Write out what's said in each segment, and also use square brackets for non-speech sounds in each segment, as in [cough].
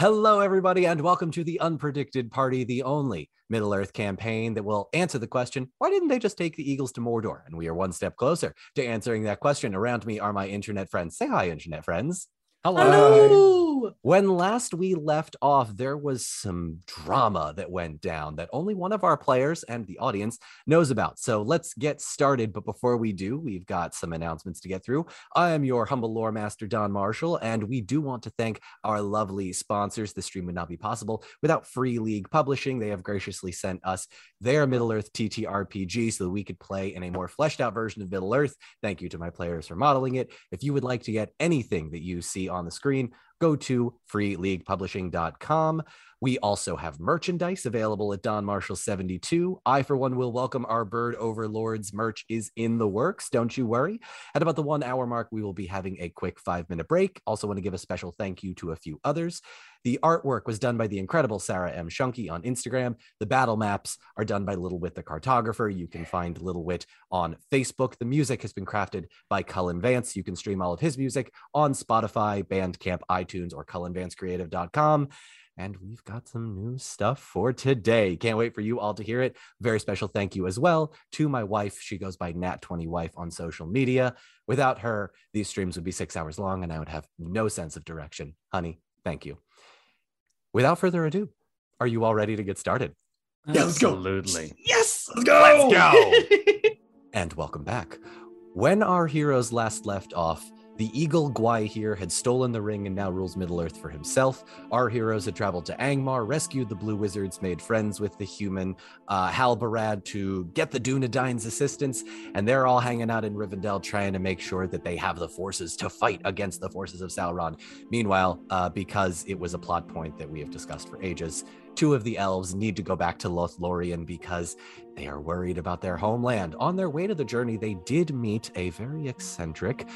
Hello, everybody, and welcome to the Unpredicted Party, the only Middle Earth campaign that will answer the question why didn't they just take the Eagles to Mordor? And we are one step closer to answering that question. Around me are my internet friends. Say hi, internet friends. Hello. When last we left off, there was some drama that went down that only one of our players and the audience knows about. So let's get started. But before we do, we've got some announcements to get through. I am your humble lore master, Don Marshall, and we do want to thank our lovely sponsors. The stream would not be possible without Free League Publishing. They have graciously sent us their Middle Earth TTRPG so that we could play in a more fleshed out version of Middle Earth. Thank you to my players for modeling it. If you would like to get anything that you see on the screen, go to freeleaguepublishing.com. We also have merchandise available at Don Marshall 72. I, for one, will welcome our Bird Overlords merch is in the works. Don't you worry. At about the one hour mark, we will be having a quick five minute break. Also, want to give a special thank you to a few others. The artwork was done by the incredible Sarah M. Shunky on Instagram. The battle maps are done by Little Wit the cartographer. You can find Little Wit on Facebook. The music has been crafted by Cullen Vance. You can stream all of his music on Spotify, Bandcamp, iTunes, or cullenvancecreative.com. And we've got some new stuff for today. Can't wait for you all to hear it. Very special thank you as well to my wife. She goes by Nat20Wife on social media. Without her, these streams would be six hours long and I would have no sense of direction. Honey, thank you. Without further ado, are you all ready to get started? Yeah, let's go. Absolutely. Yes, let's go. Let's go. [laughs] And welcome back. When our heroes last left off, the eagle Gwaihir had stolen the ring and now rules Middle Earth for himself. Our heroes had traveled to Angmar, rescued the Blue Wizards, made friends with the human uh, Halbarad to get the Dunedain's assistance, and they're all hanging out in Rivendell trying to make sure that they have the forces to fight against the forces of Sauron. Meanwhile, uh, because it was a plot point that we have discussed for ages, two of the elves need to go back to Lothlorien because they are worried about their homeland. On their way to the journey, they did meet a very eccentric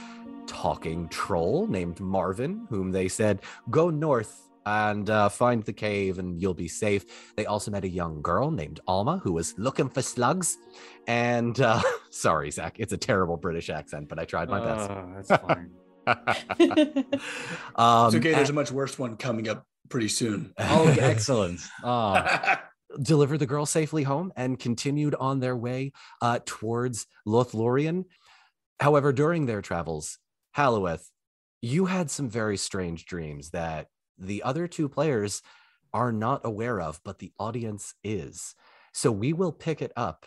talking troll named Marvin, whom they said, go north and uh, find the cave and you'll be safe. They also met a young girl named Alma who was looking for slugs. And uh, [laughs] sorry, Zach, it's a terrible British accent, but I tried my best. Oh, that's fine. [laughs] [laughs] um, It's okay. There's a much worse one coming up pretty soon. oh, excellent. Oh, delivered the girl safely home and continued on their way uh, towards Lothlorien. However, during their travels, Halloweth, you had some very strange dreams that the other two players are not aware of, but the audience is. So we will pick it up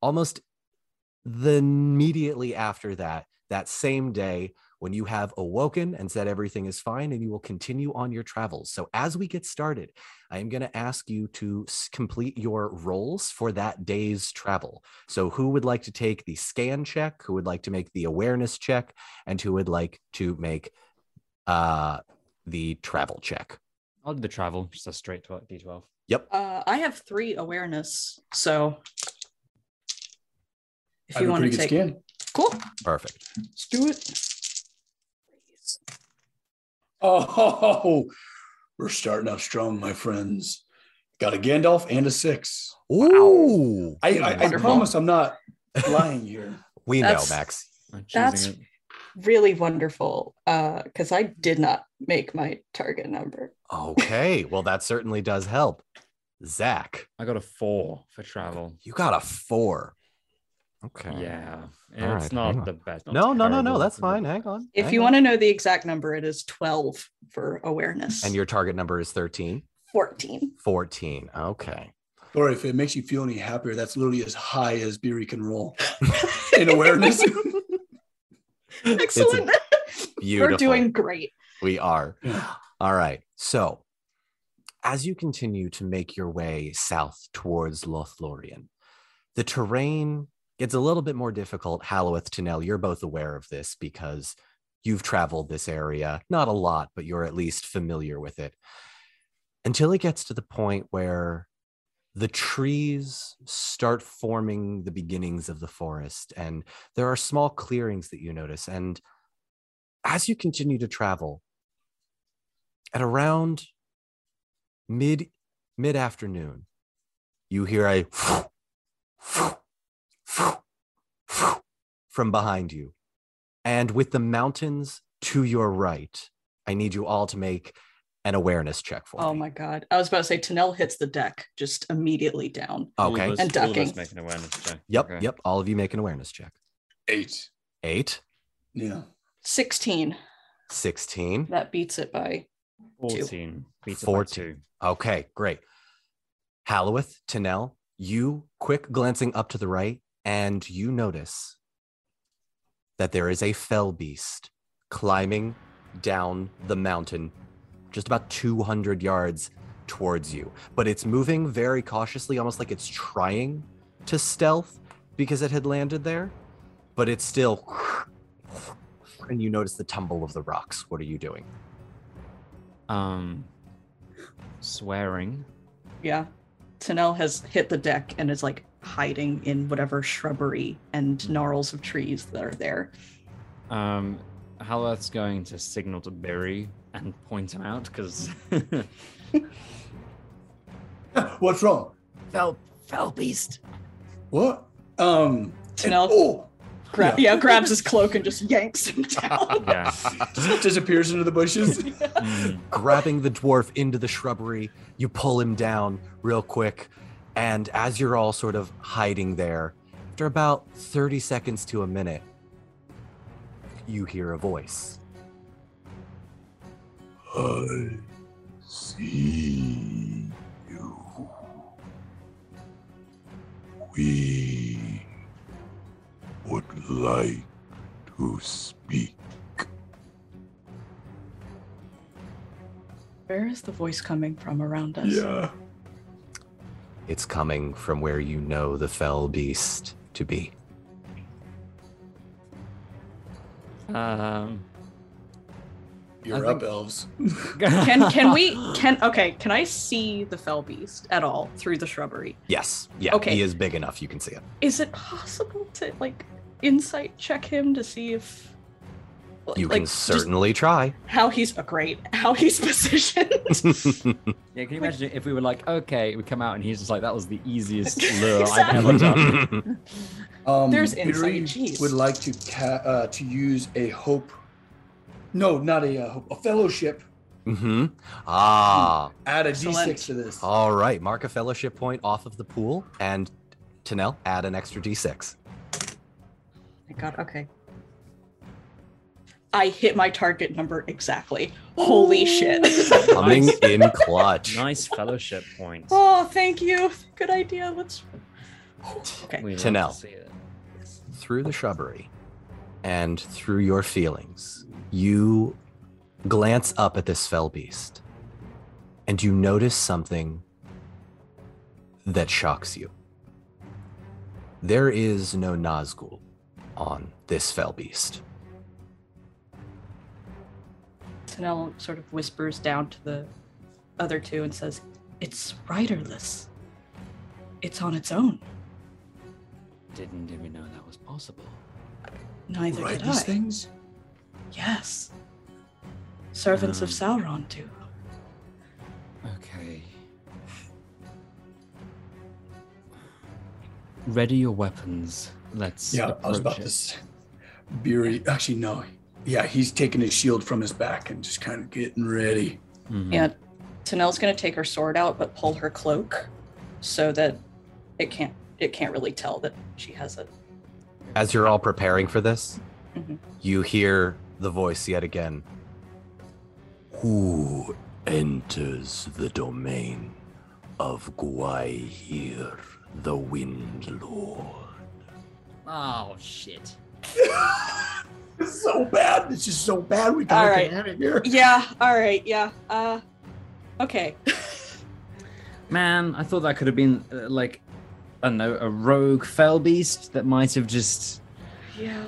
almost the immediately after that, that same day when you have awoken and said everything is fine and you will continue on your travels. So as we get started, I am going to ask you to complete your roles for that day's travel. So, who would like to take the scan check? Who would like to make the awareness check? And who would like to make uh, the travel check? I'll do the travel, just a straight tw- D12. Yep. Uh, I have three awareness, so if I you want to take, skin. cool. Perfect. Let's do it. Oh, we're starting off strong, my friends. Got a Gandalf and a six. Ooh. I, I, I promise I'm not lying here. [laughs] We know, Max. That's- it. Really wonderful. Uh, because I did not make my target number. Okay. [laughs] well, that certainly does help. Zach, I got a four for travel. you got a four. Okay. Yeah, All right, it's hang not the best. not No, no, no, no. That's fine. Hang on. If hang you on. want to know the exact number, it is 12 for awareness. And your target number is 13, 14. 14. Okay. Or if it makes you feel any happier, that's literally as high as Beery can roll [laughs] in awareness. [laughs] Excellent. Beautiful. We're doing great. We are. Yeah. All right. So, as you continue to make your way south towards Lothlorien, the terrain gets a little bit more difficult. Halloweth, Tanel, you're both aware of this because you've traveled this area, not a lot, but you're at least familiar with it. Until it gets to the point where the trees start forming the beginnings of the forest, and there are small clearings that you notice. And as you continue to travel, at around mid mid afternoon, you hear a [sniffs] [sniffs] [sniffs] from behind you. And with the mountains to your right, I need you all to make an awareness check for Oh me. my god. I was about to say Tanel hits the deck just immediately down. Okay. us- And all of us ducking. make an awareness check. Yep. Okay. Yep. All of you make an awareness check. Eight. Eight, Yeah. 16. 16. That beats it by 14. Beats it by 14. two. Okay, great. Halloweth, Tanel, you quick glancing up to the right, and you notice that there is a fell beast climbing down the mountain just about 200 yards towards you. But it's moving very cautiously, almost like it's trying to stealth because it had landed there. But it's still. And you notice the tumble of the rocks. What are you doing? Um, swearing. yeah. Tanel has hit the deck and is like hiding in whatever shrubbery and gnarls of trees that are there. Um, Halworth's going to signal to Barry and point him out because [laughs] What's wrong? fell fell beast. What? Um. and- Tanel oh, gra- Yeah. yeah. grabs his cloak and just yanks him [laughs] down. Yeah. just disappears into the bushes. [laughs] Mm. grabbing the dwarf into the shrubbery. You pull him down real quick. And as you're all sort of hiding there, after about 30 seconds to a minute, you hear a voice. I see you. We would like to speak. Where is the voice coming from around us? yeah. It's coming from where you know the fell beast to be. Um, You're I up, elves. [laughs] Can can we can okay, can I see the fell beast at all through the shrubbery? Yes. Yeah. Okay. He is big enough. You can see it. Is it possible to like insight check him to see if You like, can certainly try. how he's oh, great, how he's [laughs] positioned. [laughs] yeah, can you imagine if we were like, okay, we come out and he's just like, that was the easiest [laughs] lure I've ever done. Um, There's Beery insight, jeez. would like to ca- uh, to use a hope. No, not a uh, hope, a fellowship. Mm hmm Ah. Add a Excellent. d6 to this. All right. Mark a fellowship point off of the pool. And Tanel, add an extra d6. my god, okay. I hit my target number exactly. Holy shit. [laughs] Coming in clutch. nice fellowship point. oh, thank you. Good idea. Let's Okay. We Tanel. to see it. through the shrubbery and through your feelings, you glance up at this fell beast and you notice something that shocks you. There is no Nazgul on this fell beast. Tanel sort of whispers down to the other two and says, It's riderless. It's on its own. Didn't even know that was possible. Neither Right, did these I. things. Yes. Servants of Um, Sauron, too. Okay. Ready your weapons. Let's. Yeah, I was about approach to. it. s- actually, no. Yeah, he's taking his shield from his back and just kind of getting ready. Mhm. And Tanel's gonna take her sword out, but pull her cloak so that it can't it can't really tell that she has it. As you're all preparing for this, Mhm. you hear the voice yet again. Who enters the domain of Gwaihir, the Wind Lord? Oh shit. [laughs] It's so bad. This is so bad. We gotta All get out of here. Yeah, alright, yeah. Uh okay. Man, I thought that could have been uh, like, I don't know, a rogue fell beast that might have just yeah.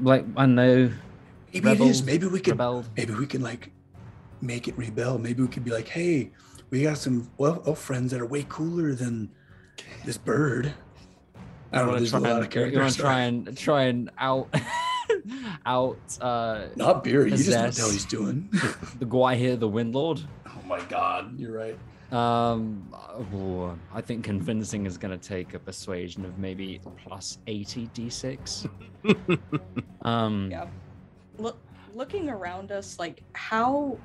like I know. Maybe it is. Maybe we could. rebelled. Maybe we can like make it rebel. Maybe we could be like, hey, we got some well elf friends that are way cooler than this bird. I don't know. wanna There's a try lot and- of You want characters. to try and try and out [laughs] [laughs] out uh Not Beery. He doesn't know what the Possess. hell he's doing. [laughs] the Gwaihir, the Windlord. oh my god, you're right. Um, oh, I think convincing is going to take a persuasion of maybe plus 80 d6. [laughs] um, Yeah. Look looking around us, like how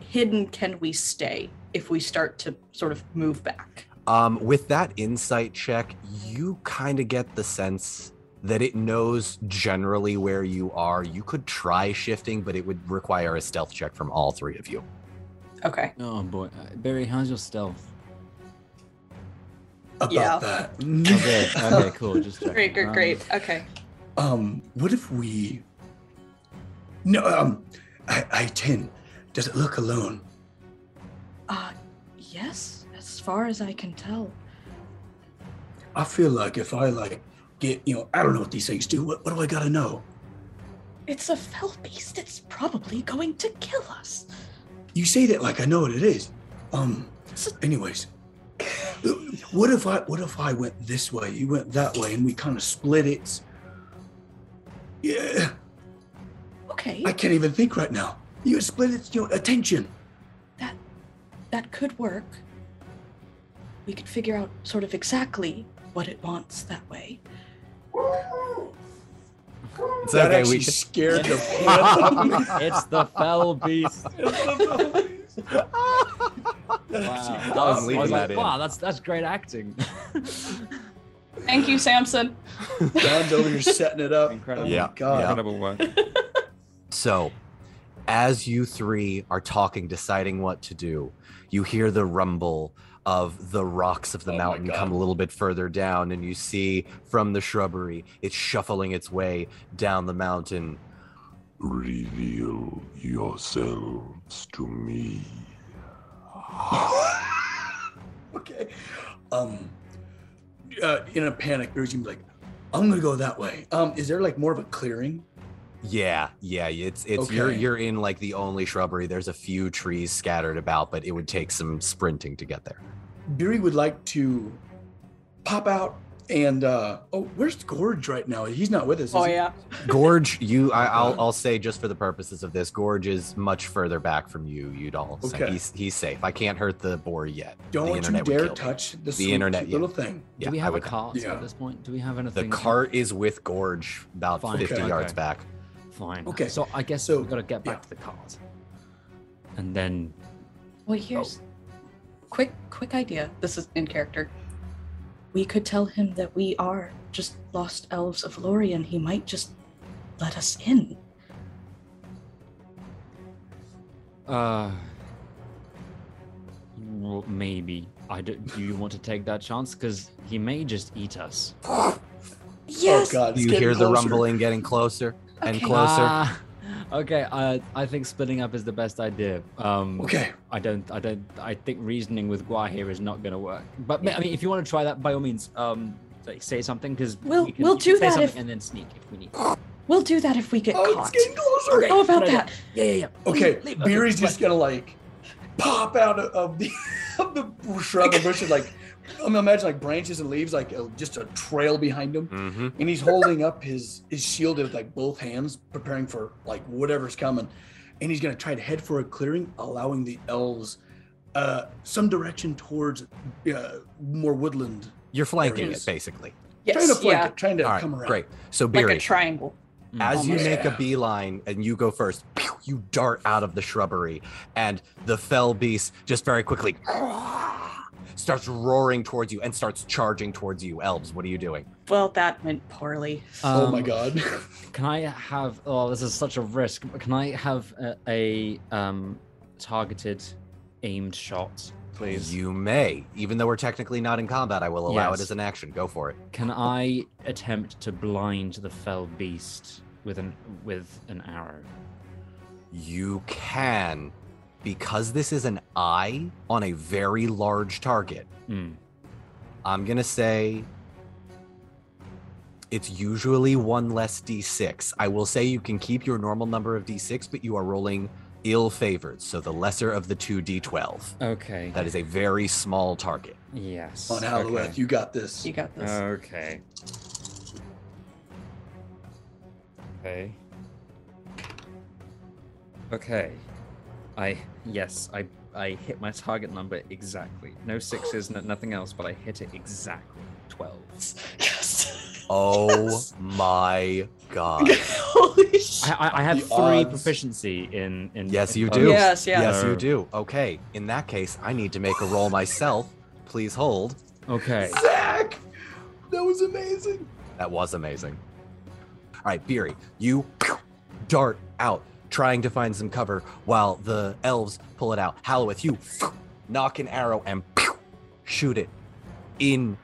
hidden can we stay if we start to sort of move back? Um, with that insight check, you kind of get the sense that it knows generally where you are. You could try shifting, but it would require a stealth check from all three of you. Okay. Oh boy, uh, Barry, how's your stealth? About Yeah. that. [laughs] Okay, okay, cool. Just [laughs] checking. Great, great, Um, great. Okay. Um, what if we? No, um, I, I ten. Does it look alone? Uh, yes, as far as I can tell. I feel like if I like get, you know, I don't know what these things do. What, what do I gotta know? It's a fell beast. It's probably going to kill us. You say that like I know what it is. Um. Anyways, what if I what if I went this way, you went that way, and we kind of split it? Yeah, Okay, I can't even think right now. You split its your attention. that that could work. We could figure out sort of exactly what it wants that way. It's that okay. actually We scared the [laughs] pants out of me. it's the fell beast. [laughs] [laughs] That Wow. actually- I was leaving like, that. Wow, that's that's great acting. Thank you, Samson. John's over here setting it up. Incredible. Oh Yeah, God. yeah. Incredible work. So, as you three are talking, deciding what to do, you hear the rumble of the rocks of the Oh mountain come a little bit further down, and you see from the shrubbery it's shuffling its way down the mountain. Reveal yourselves to me. [laughs] Okay. Um. Uh, in a panic, Bruce, you be like, "I'm gonna go that way." Um, is there like more of a clearing? Yeah, yeah, it's it's you're you're in like the only shrubbery. There's a few trees scattered about, but it would take some sprinting to get there. Beery would like to pop out and uh oh, where's Gorge right now? He's not with us. is Oh he? yeah. [laughs] Gorge, you, I, I'll, I'll say just for the purposes of this, Gorge is much further back from you. You'd all say Okay. he's he's safe. I can't hurt the boar yet. Don't the you dare kill me. touch the, The internet, cute yeah. little thing. Yeah, Do we have a would- cart Yeah. at this point? Do we have anything? The anything? cart is with Gorge, about Fine. 50 Okay. yards Okay. back. Fine. Okay, So I guess so- we've got to get back yeah. to the cart, and then Well, here's quick, quick idea. This is in character. We could tell him that we are just lost elves of Lorien. He might just let us in. Uh, well, maybe. I do, do you want to take that chance? Because he may just eat us. Yes. Oh God, it's You getting hear the rumbling getting closer and closer. Ah, [laughs] okay, I I think splitting up is the best idea. Um, Okay, I don't, I don't, I think reasoning with Gwaihir is not going to work. But I mean, if you want to try that, by all means, um, say, say something because We'll- we can, we'll do that if- and then sneak if we need. [gasps] We'll do that if we get oh, it's caught. getting closer. Okay. How about that? Yeah, yeah, yeah. Okay, Leave, leave. Beery's Okay, just gonna like pop out of, of the [laughs] of the shrub and bushes, like I'm imagine like branches and leaves, like uh, just a trail behind him, Mm-hmm. and he's holding up his his shield with like both hands, preparing for like whatever's coming, and he's gonna try to head for a clearing, allowing the elves uh some direction towards uh, more woodland, You're flanking it Areas. basically. Yes. trying to flank yeah. it, trying to All right, come around. great. So Like a triangle. as you Almost. make a beeline and you go first, pew, you dart out of the shrubbery, and the fell beast just very quickly starts roaring towards you and starts charging towards you. Elves, what are you doing? Well, that went poorly. oh my Um, god. [laughs] Can I have? Oh, this is such a risk. But can I have a, a um targeted, aimed shot, please? You may, even though we're technically not in combat, I will allow Yes. it as an action. Go for it. Can I attempt to blind the fell beast with an with an arrow? You can, because this is an eye on a very large target. Mm. I'm gonna say it's usually one less d6. I will say you can keep your normal number of d6, but you are rolling ill favored, so the lesser of the two d12. Okay. That is a very small target. yes. On Halloween, you got this. You got this. Okay. Okay. Okay. I yes, I I hit my target number exactly. No sixes, no, nothing else, but I hit it exactly. Twelve. yes. Oh [laughs] Yes. my god. [laughs] Holy shit. I, I, I have The three odds. proficiency in in. Yes, in you do. Yes, yes. Yes, you do. Okay. In that case, I need to make a roll myself. Please hold. Okay. Zach, that was amazing. That was amazing. All right, Beery, you dart out, trying to find some cover while the elves pull it out. Halloweth, you knock an arrow and shoot it in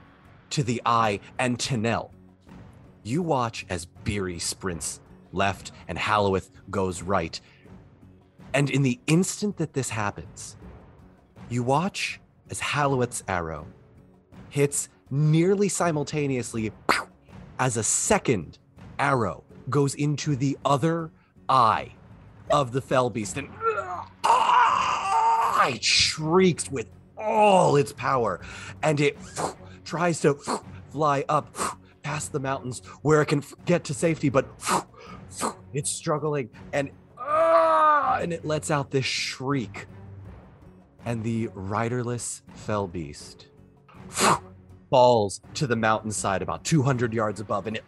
to the eye and Tanel. You watch as Beery sprints left and Halloweth goes right. And in the instant that this happens, you watch as Halloweth's arrow hits nearly simultaneously as a second arrow goes into the other eye of the fell beast and ah, it shrieks with all its power and it tries to fly up past the mountains where it can get to safety but it's struggling and ah, and it lets out this shriek and the riderless fell beast falls to the mountainside about 200 yards above and it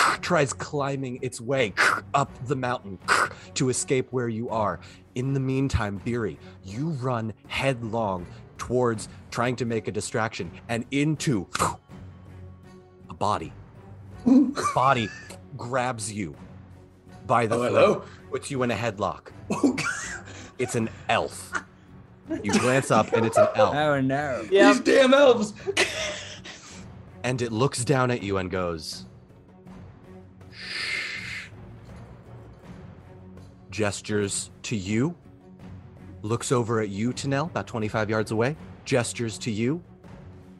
[sighs] tries climbing its way [clears throat] up the mountain [clears throat] to escape where you are. In the meantime, Beery, you run headlong towards trying to make a distraction and into [clears throat] a body. The [laughs] body grabs you by the Oh, throat, hello. puts you in a headlock. [laughs] Oh, God. It's an elf. You glance up and it's an elf. Oh no. Yeah. These damn elves. and it looks down at you and goes gestures to you. Looks over at you Tanel about 25 yards away gestures to you.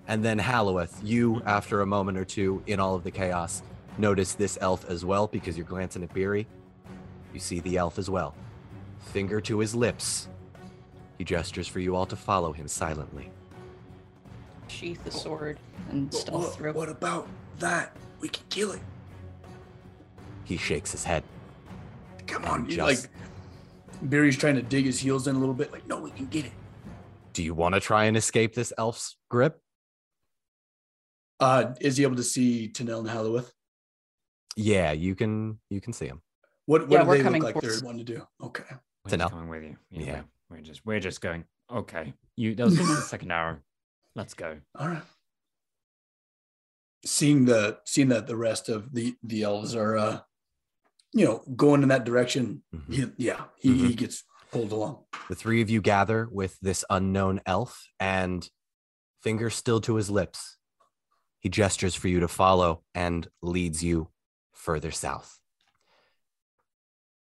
And then Halloweth you after a moment or two in all of the chaos. Notice this elf as well because you're glancing at Beery. You see the elf as well. Finger to his lips. He gestures for you all to follow him silently. Sheath the sword and But stealth what, through. what about that? We can kill it. he shakes his head Come on, you just- like. Barry's trying to dig his heels in a little bit. Like, no, we can get it. Do you want to try and escape this elf's grip? Uh, is he able to see Tanel and Halloweth? Yeah, you can. You can see him. What, what Yeah, do we're they coming look like towards- they're wanting to do? Okay. We're To just know. coming with you. Yeah. Yeah. We're, we're just we're just going. Okay. You that was the [laughs] second hour. Let's go. All right. Seeing the seeing that the rest of the the elves are uh you know going in that direction, Mhm. he, yeah, he, he gets pulled along. The three of you gather with this unknown elf, and finger still to his lips. He gestures for you to follow and leads you further south.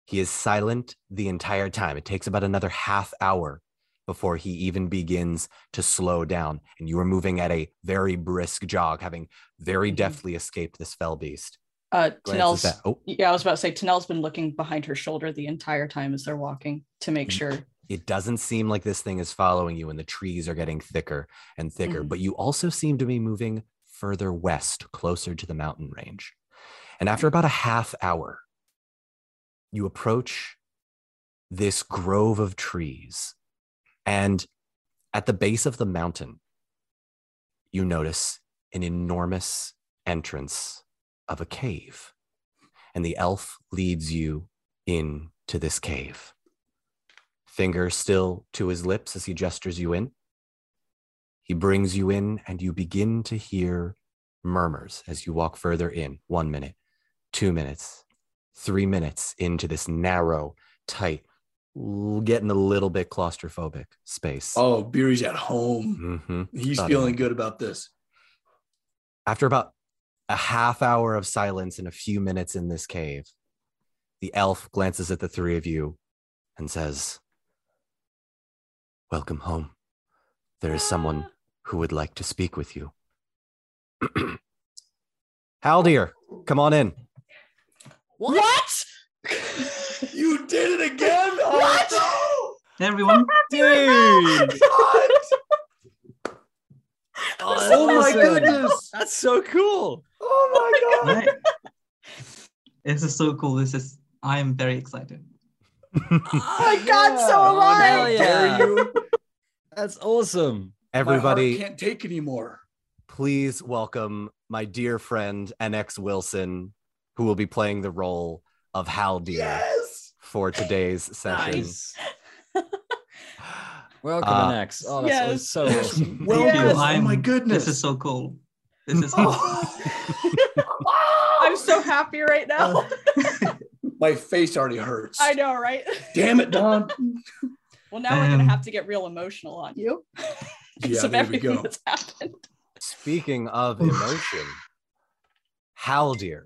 He is silent the entire time. It takes about another half hour before he even begins to slow down. And you are moving at a very brisk jog, having very Mhm. deftly escaped this fell beast. Uh, Tanel's. oh, Yeah, I was about to say Tanel's been looking behind her shoulder the entire time as they're walking to make Mm. sure. it doesn't seem like this thing is following you and the trees are getting thicker and thicker Mhm. but you also seem to be moving further west closer to the mountain range and after about a half hour you approach this grove of trees and at the base of the mountain you notice an enormous entrance of a cave and the elf leads you into this cave finger still to his lips as he gestures you in. He brings you in, and you begin to hear murmurs as you walk further in. One minute, two minutes, three minutes into this narrow, tight, getting a little bit claustrophobic space. Oh, Beery's at home. Mhm. He's Thought feeling good about this. After about a half hour of silence and a few minutes in this cave, the elf glances at the three of you and says, Welcome home. There is someone who would like to speak with you. [clears throat] Haldir, come on in. What? You did it again! What? Oh, Hey everyone. Dude! No! What? Oh my awesome. goodness! That's so cool. Oh my oh god! Right. This is so cool. This is I am very excited. Oh my God, so am Oh, I. hell Dare yeah. you? That's awesome. My heart Everybody, can't take anymore. please welcome my dear friend NX Wilson, who will be playing the role of Haldir Yes. for today's session. Nice. [laughs] Welcome, Uh, NX. Oh, that's Yes. so awesome. Well, Thank you. yes, oh my goodness. This is so cool. This is awesome. [laughs] I'm so happy right now. [laughs] My face already hurts. I know, right? Damn it, Don. [laughs] Well, now we're gonna Um, have to get real emotional on you Yeah, there we go. that's happened. Speaking of emotion, Haldir,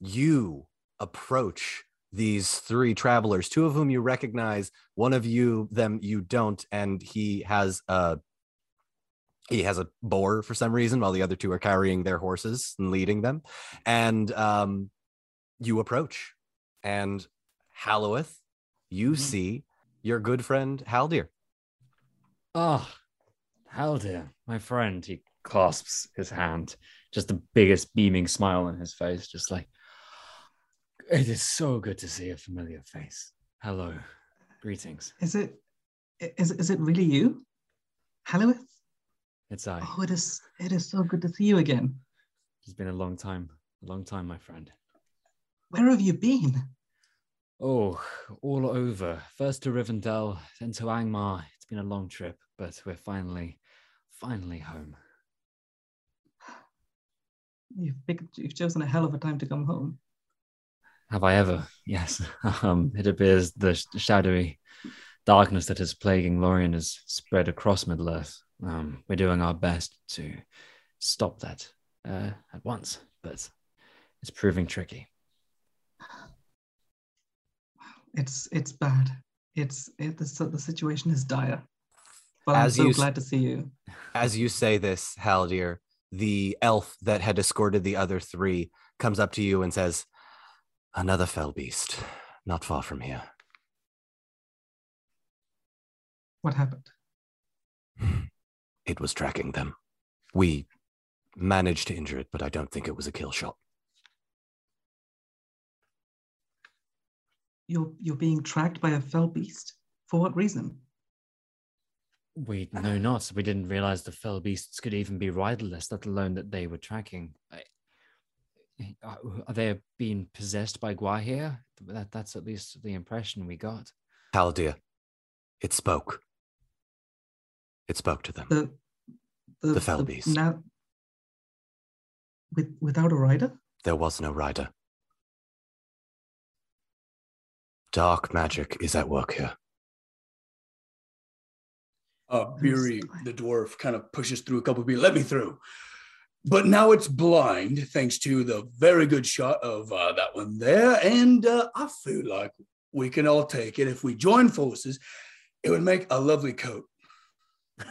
you approach these three travelers, two of whom you recognize, one of you them you don't, and he has a he has a boar for some reason, while the other two are carrying their horses and leading them. And um, you approach, and Halloweth, you Mhm. see your good friend Haldir. Oh, Haldir, my friend. He clasps his hand, just the biggest beaming smile on his face, just like, it is so good to see a familiar face. Hello, greetings. Is it? Is is it really you, Halloweth? It's I. Oh, it is. It is so good to see you again. It's been a long time, a long time, my friend. Where have you been? Oh, all over. First to Rivendell, then to Angmar. It's been a long trip, but we're finally, finally home. You've picked. You've chosen a hell of a time to come home. Have I ever? Yes. [laughs] Um, it appears the shadowy darkness that is plaguing Lorien has spread across Middle Earth. Um, we're doing our best to stop that uh, at once, but it's proving tricky. It's it's bad. It's it, the, the situation is dire. But I'm As so you glad to see you. As you say this, Haldir, the elf that had escorted the other three comes up to you and says, Another fell beast, not far from here. What happened? [sighs] It was tracking them. We managed to injure it, but I don't think it was a kill shot. You're you're being tracked by a fell beast. For what reason? We know not. We didn't realize the fell beasts could even be riderless, let alone that they were tracking. I- Are are they being possessed by Gwaihir? That, that's at least the impression we got. Haldir, it spoke. It spoke to them. The the, The fell beast. Now, with without a rider. There was no rider. Dark magic is at work here. Uh, Beery, the dwarf, kind of pushes through a couple of people. Let me through. But now it's blind, thanks to the very good shot of uh, that one there. And uh, I feel like we can all take it. If we join forces, it would make a lovely coat. [laughs]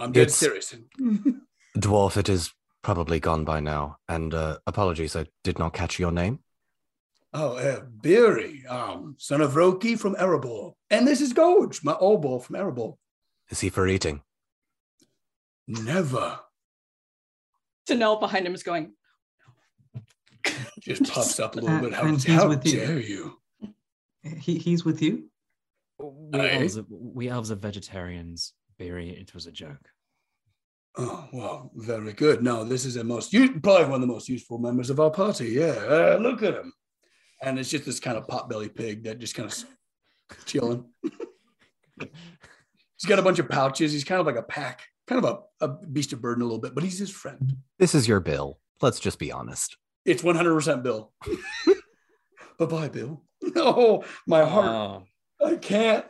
I'm dead It's- serious. [laughs] Dwarf, it is probably gone by now. And uh, apologies, I did not catch your name. oh, uh, Beery, um, son of Roki from Erebor. And this is Gorge, my old boy from Erebor. Is he for eating? Never. Danelle behind him is going, Just puffs up a little Uh, bit. How, how with you. dare you? He he's with you. We Aye. elves, are, we elves are vegetarians. Beery, it was a joke. Oh, well, very good. No, this is a most probably one of the most useful members of our party. Yeah, uh, look at him. And it's just this kind of potbelly pig that just kind of chilling. [laughs] he's got a bunch of pouches. He's kind of like a pack, kind of a, a beast of burden a little bit, but he's his friend. This is your bill. Let's just be honest. It's 100% Bill. [laughs] bye bye, Bill. [laughs] No, my heart. I can't.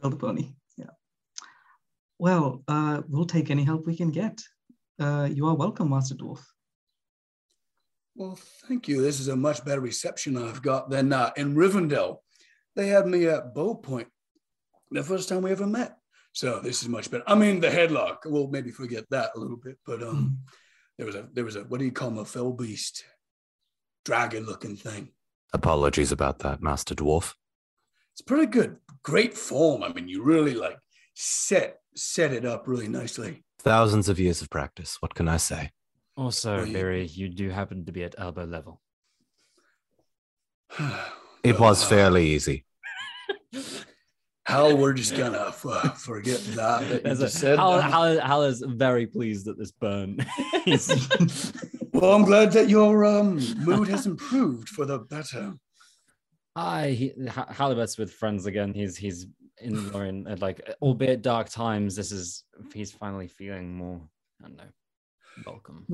Kill the pony. Yeah. Well, uh, we'll take any help we can get. Uh, you are welcome, Master Dwarf. Well, thank you. This is a much better reception I've got than uh, in Rivendell. They had me at bow point the first time we ever met. So this is much better. I mean, the headlock. We'll maybe forget that a little bit, but um, there was a there was a what do you call them? A fell beast, dragon looking thing. Apologies about that, Master Dwarf. It's pretty good, great form. I mean, you really like set set it up really nicely. Thousands of years of practice. What can I say? Also, Well, you- Beery, you do happen to be at elbow level. [sighs] It was uh, fairly easy. [laughs] Hal, we're just gonna f- forget that. that just a- said. Hal, Hal, Hal is very pleased at this burn. [laughs] Well, I'm glad that your um, mood has improved for the better. I Halibut's with friends again. He's he's in Lorien at like albeit dark times. This is he's finally feeling more. I don't know, welcome.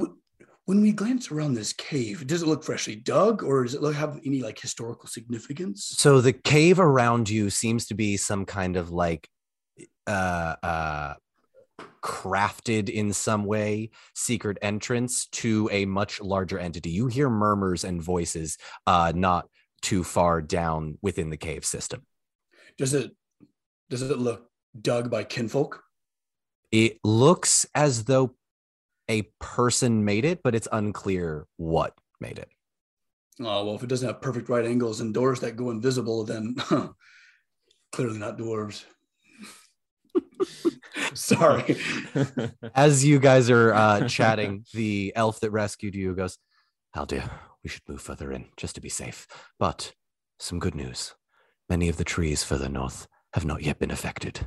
When we glance around this cave, does it look freshly dug, or does it look have any like historical significance? So the cave around you seems to be some kind of like uh uh crafted in some way secret entrance to a much larger entity. You hear murmurs and voices uh not too far down within the cave system. Does it does it look dug by kinfolk? It looks as though a person made it, but it's unclear what made it. Oh well, if it doesn't have perfect right angles and doors that go invisible, then clearly not dwarves. [laughs] Sorry. [laughs] As you guys are uh, chatting, the elf that rescued you goes, Haldir, we should move further in just to be safe. But some good news. Many of the trees further north have not yet been affected.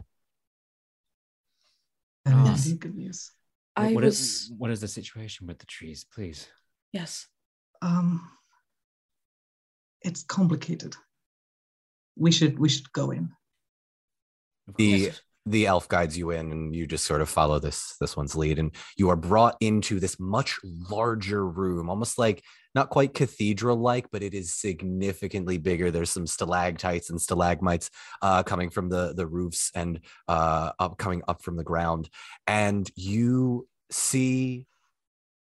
That is good news. I What was is what is the situation with the trees, please? yes. Um, it's complicated. We should we should go in. Of The course. The elf guides you in and you just sort of follow this this one's lead. And you are brought into this much larger room almost like not quite cathedral like but it is significantly bigger. There's some stalactites and stalagmites uh, coming from the the roofs and uh, up coming up from the ground. And you see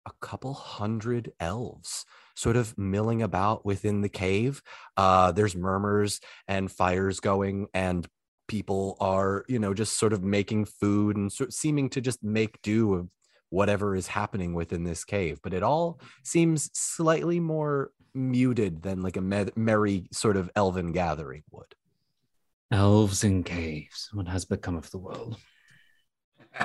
a couple hundred elves sort of milling about within the cave. Uh, there's murmurs and fires going and people are you know just sort of making food and sort seeming to just make do of whatever is happening within this cave but it all seems slightly more muted than like a me- merry sort of elven gathering would elves in caves. What has become of the world? [laughs]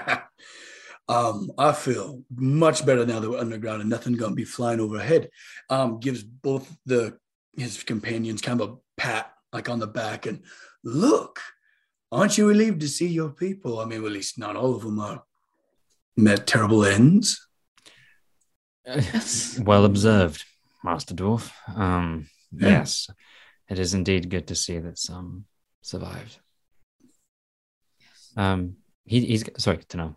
um, I feel much better now that we're underground and nothing gonna be flying overhead. Um, gives both the his companions kind of a pat like on the back and look, aren't you relieved to see your people? I mean, at least not all of them are met terrible ends. Yes. Well observed, Master Dwarf. Um, Yeah. yes, it is indeed good to see that some survived. Um, he, he's sorry Tanel.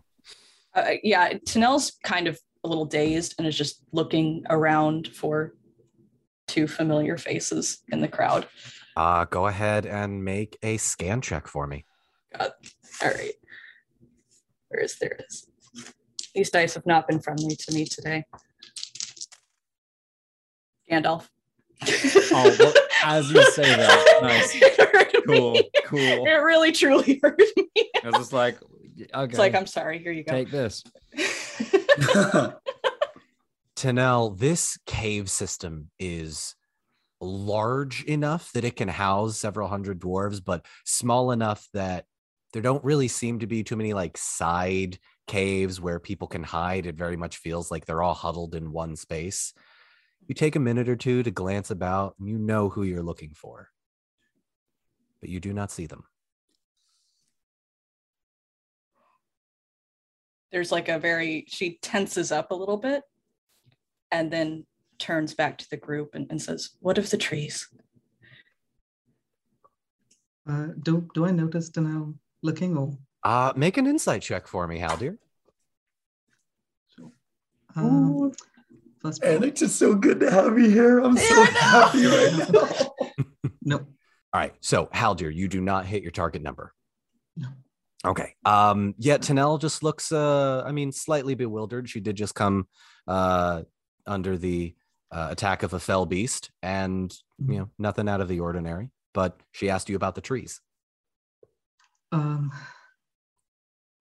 Uh, yeah, Tanel's kind of a little dazed and is just looking around for two familiar faces in the crowd. Uh go ahead and make a scan check for me God. All right. Where is there. These dice have not been friendly to me today. Gandalf. Oh, well, as you say that, [laughs] nice. Cool, me. cool. It really truly hurt me. I was just like, okay, It's like, I'm sorry, here you go. take this. [laughs] [laughs] Tanel, this cave system is large enough that it can house several hundred dwarves, but small enough that there don't really seem to be too many like side caves where people can hide. It very much feels like they're all huddled in one space. You take a minute or two to glance about and you know who you're looking for, but you do not see them. There's like a very, she tenses up a little bit and then turns back to the group and, and says, What of the trees? Uh, do do I notice Danelle looking or? Uh, make an insight check for me, Haldir. Um, first roll. and it's just so good to have you here. I'm so I know. happy right now. [laughs] No. All right. So, Haldir, you do not hit your target number. No. Okay. Um, yeah, Tanel just looks uh I mean, slightly bewildered. She did just come uh under the uh, attack of a fell beast and you know, nothing out of the ordinary, but she asked you about the trees. Um,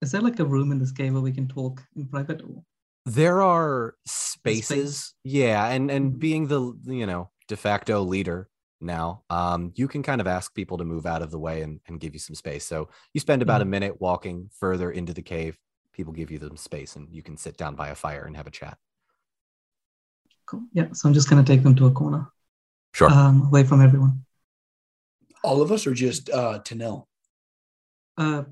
is there like a room in this cave where we can talk in private? Or? There are space. spaces. Yeah, and and Mhm. being the you know, de facto leader now, um, you can kind of ask people to move out of the way and, and give you some space. So you spend about a Mhm. minute walking further into the cave. People give you some space and you can sit down by a fire and have a chat. Cool. Yeah. So I'm just gonna take them to a corner, Sure. um, away from everyone. All of us or just uh, Tanel? uh,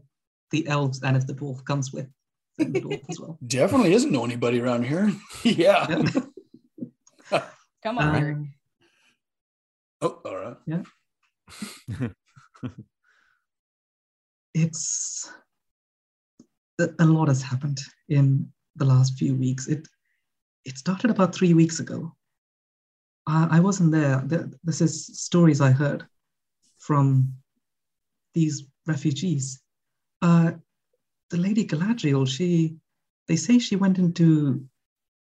the elves and if the dwarf comes with the dwarf as well. [laughs] Definitely doesn't know anybody around here. [laughs] yeah. Yeah. [laughs] Come on, Eric. Um, Oh, all right. Yeah. it's a a lot has happened in the last few weeks. It it started about three weeks ago. I, I wasn't there. Th- This is stories I heard from these refugees. Uh, the lady Galadriel, she they say she went into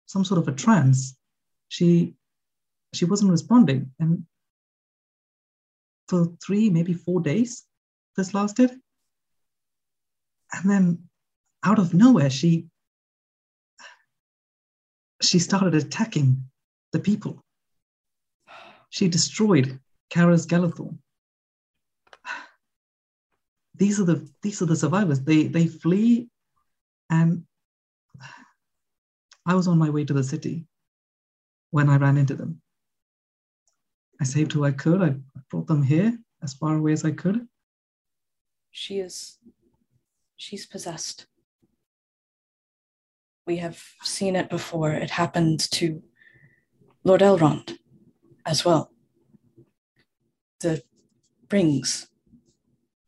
some sort of a trance. She she wasn't responding, and for three, maybe four days, this lasted. And then out of nowhere, she she started attacking the people. She destroyed Caras Galadhon. These are the these are the survivors. They they flee, and I was on my way to the city when I ran into them. I saved who I could. I brought them here as far away as I could. She is. She's possessed. We have seen it before. It happened to Lord Elrond as well. The rings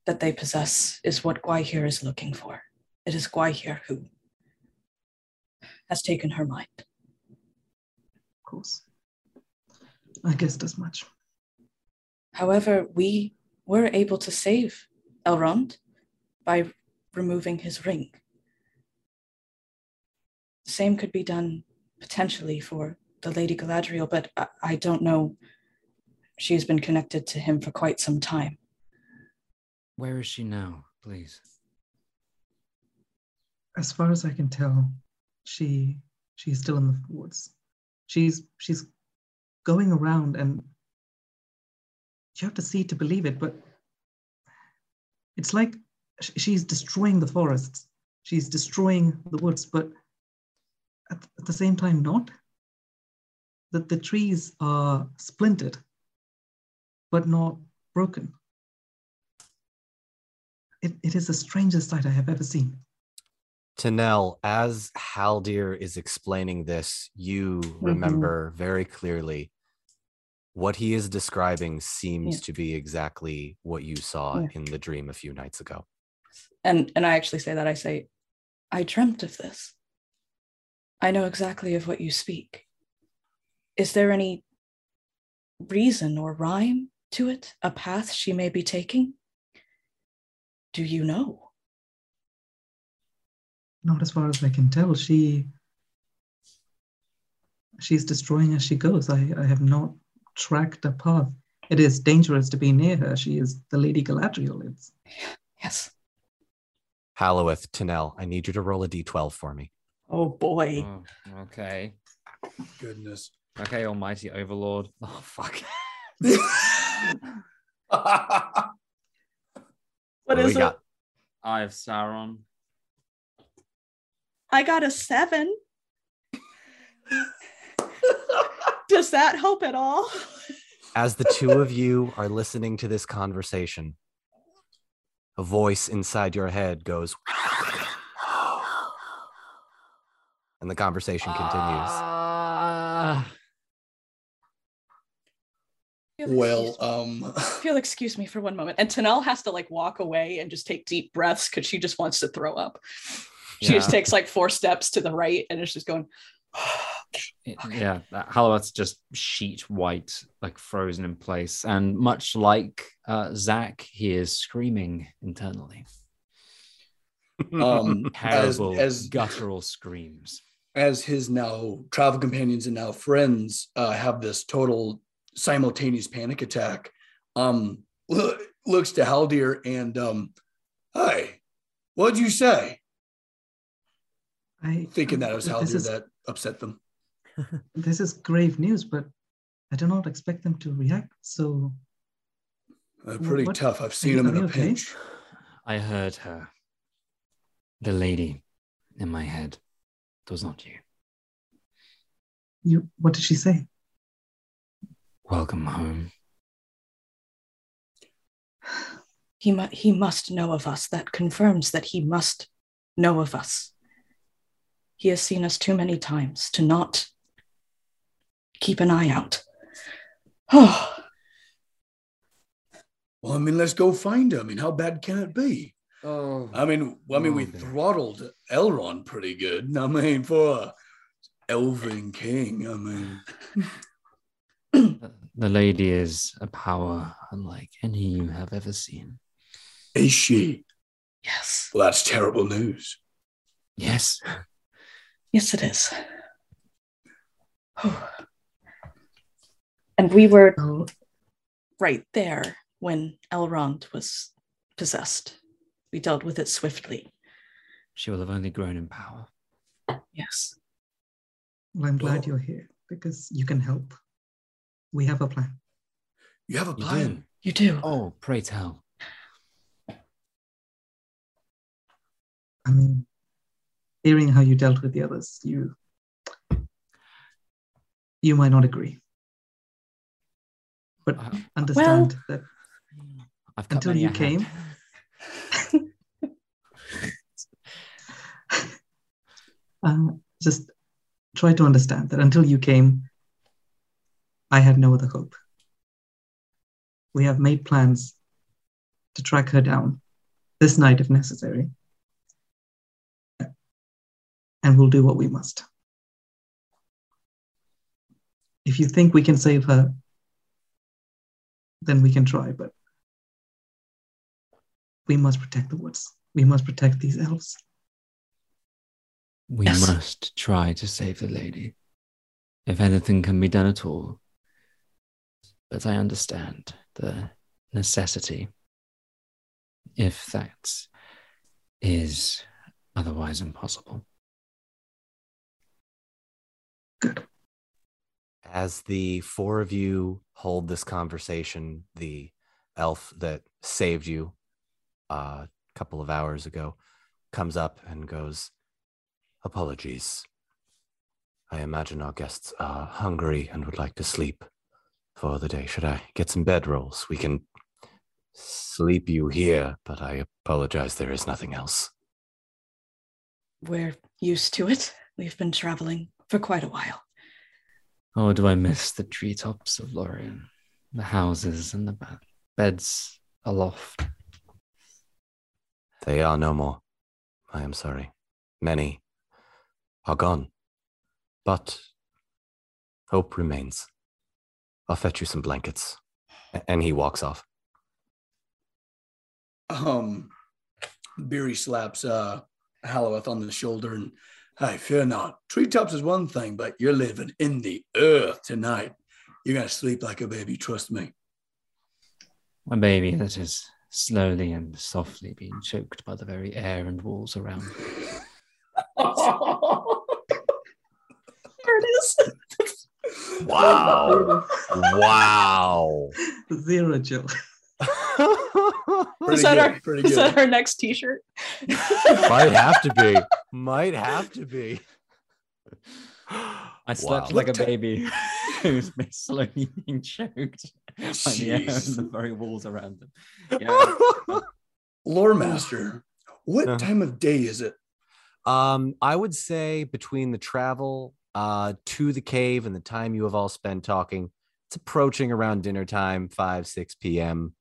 that they possess is what Gwaihir is looking for. It is Gwaihir who has taken her mind. Of course. I guessed as much. However, we were able to save Elrond by removing his ring. The same could be done potentially for the Lady Galadriel, but I, I don't know. She has been connected to him for quite some time. Where is she now, please? As far as I can tell, she she's still in the woods. She's she's going around and you have to see to believe it, but it's like she's destroying the forests. She's destroying the woods, but at, at the same time not. That the trees are splintered, but not broken. It, it is the strangest sight I have ever seen. Tanel, as Haldir is explaining this, you mm-hmm. remember very clearly what he is describing seems Yeah. to be exactly what you saw Yeah. in the dream a few nights ago. And and I actually say that I say, I dreamt of this. I know exactly of what you speak. Is there any reason or rhyme to it? A path she may be taking? Do you know? Not as far as I can tell. She she's destroying as she goes. I, I have not tracked a path. It is dangerous to be near her. She is the Lady Galadriel. It's Yes. Halloweth, Tanel, I need you to roll a d12 for me. Oh boy. Oh, okay. Goodness. Okay, Almighty Overlord. [laughs] Oh, fuck. [laughs] What do we is it? got? Eye of Sauron. I got a seven. Does that help at all? As the two of you are listening to this conversation, a voice inside your head goes, and the conversation continues. Well, um, [laughs] if you'll excuse me for one moment. And Tanel has to like walk away and just take deep breaths because she just wants to throw up. She just takes like four steps to the right and is just going, [sighs] It- yeah, that Halloweth's just sheet white, like frozen in place. And much like uh, Zach, he is screaming internally. um, [laughs] as, as guttural screams. As his now travel companions and now friends uh, have this total simultaneous panic attack, um, loo- looks to Haldir and, um, "Hi, what'd you say?" I Thinking that it was this Haldir is that upset them. [laughs] this is grave news, but I do not expect them to react. So Uh, pretty What- tough. I've seen them in a you okay? pinch. I heard her. The lady in my head. It was not you. you what did she say? Welcome home. He, mu- he must know of us. That confirms that he must know of us. He has seen us too many times to not keep an eye out. Oh, [sighs] Well, I mean, let's go find him. I mean, how bad can it be? Oh, I mean, I mean, we Oh, dear. throttled Elrond pretty good. I mean, for a elven king, I mean, [clears throat] the lady is a power unlike any you have ever seen. is she? yes. Well, that's terrible news. Yes. Yes, it is. Oh. [sighs] And we were Oh, right there when Elrond was possessed. We dealt with it swiftly. She will have only grown in power. Yes. well, I'm glad Oh. you're here because you can help. We have a plan. You have a You plan. do. You do. Oh, pray tell. I mean, hearing how you dealt with the others, you you might not agree, but Uh, understand that I've Until you a came. [laughs] uh, just try to understand that until you came, I had no other hope. We have made plans to track her down this night if necessary, and we'll do what we must. If you think we can save her, then we can try, but we must protect the woods. We must protect these elves. We Yes. must try to save the lady, if anything can be done at all. But I understand the necessity, if that is otherwise impossible. Good. As the four of you hold this conversation, the elf that saved you uh, a couple of hours ago comes up and goes, Apologies. I imagine our guests are hungry and would like to sleep for the day. Should I get some bedrolls? We can sleep you here, but I apologize. There is nothing else. We're used to it. We've been traveling for quite a while. Oh, do I miss the treetops of Lorien, the houses and the beds aloft? They are no more. I am sorry. Many are gone. But hope remains. I'll fetch you some blankets. And he walks off. Um, Beery slaps uh Halloweth on the shoulder and, "Hey, fear not. Treetops is one thing, but you're living in the earth tonight. You're gonna sleep like a baby. Trust me." A baby that is slowly and softly being choked by the very air and walls around. There it is. Wow. wow. Zero chill. Pretty Is that good, our- pretty Is that our next t-shirt? Might have to be. Might have to be. I slept Wow. like a baby [laughs] who's been slowly [laughs] being choked by the air and the very walls around him. Yeah. [laughs] Lore Master, what Uh-huh. time of day is it? Um, I would say between the travel uh to the cave and the time you have all spent talking, it's approaching around dinner time, 5, 6 p.m.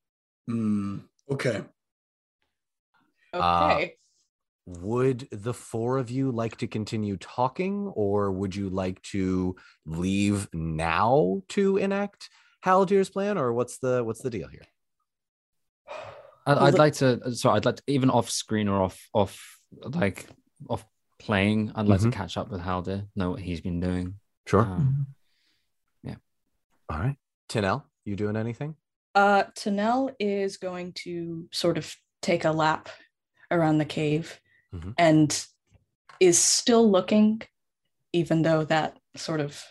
Hmm. okay. Uh, Okay. Would the four of you like to continue talking, or would you like to leave now to enact Haldir's plan, or what's the what's the deal here? I- Well, I'd like to. Sorry, I'd like to even off screen or off off like off playing. I'd like Mhm. to catch up with Haldir, know what he's been doing. Sure. Um, all right. Tanel, you doing anything? Uh, Tanel is going to sort of take a lap around the cave Mhm. and is still looking, even though that sort of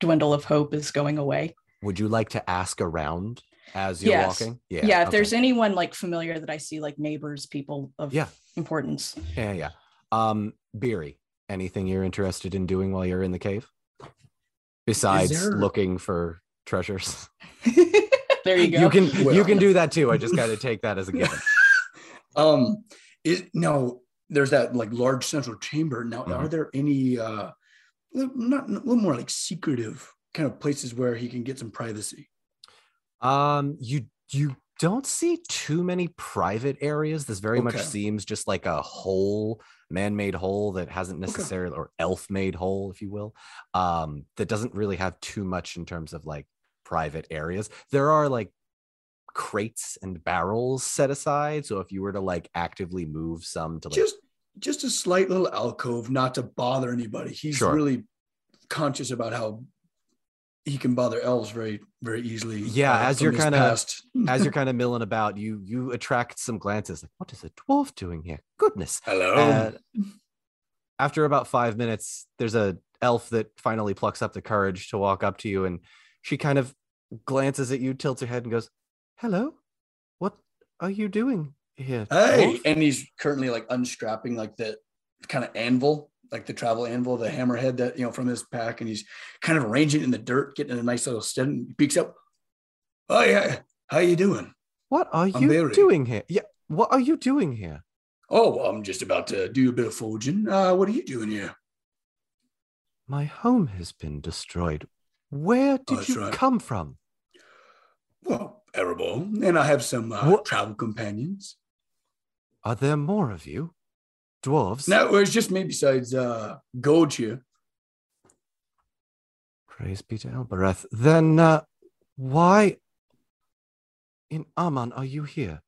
dwindle of hope is going away. Would you like to ask around as you're Yes. walking? Yeah, Yeah. if okay. there's anyone like familiar that I see, like neighbors, people of Yeah. importance. Yeah, yeah. Um, Beery, anything you're interested in doing while you're in the cave? Besides there- looking for treasures. [laughs] There you go. You can you can do that too. I just got to take that as a given. [laughs] Um, is no, there's that like large central chamber. Now, Mhm. are there any uh, not a little more like secretive kind of places where he can get some privacy? Um, you you don't see too many private areas. This very much seems just like a hole, man-made hole that hasn't necessarily or elf-made hole, if you will. Um, that doesn't really have too much in terms of like private areas. There are like crates and barrels set aside. So if you were to like actively move some to like Just just a slight little alcove, not to bother anybody. He's Sure. really conscious about how he can bother elves very very easily. uh, Yeah, [laughs] as you're kinda- as you're kind of milling about, you you attract some glances like, what is a dwarf doing here? Goodness. hello. Uh, after about five minutes, there's a elf that finally plucks up the courage to walk up to you, and she kind of glances at you, tilts her head, and goes, "Hello, what are you doing here?" Hey, dwarf?" and he's currently like unstrapping like the kind of anvil, like the travel anvil, the hammerhead that you know from his pack, and he's kind of arranging it in the dirt, getting a nice little stead. And he peeks up. Oh yeah, how are you doing? What are I'm you very- doing here? Yeah, what are you doing here? Oh, well, I'm just about to do a bit of forging. Uh, what are you doing here? My home has been destroyed. Where did that's you right. come from? Well, Erebor, and I have some uh, travel companions. Are there more of you, dwarves? No, it's just me besides uh, Gold here. Praise be to Elbereth. Then uh, why in Aman are you here?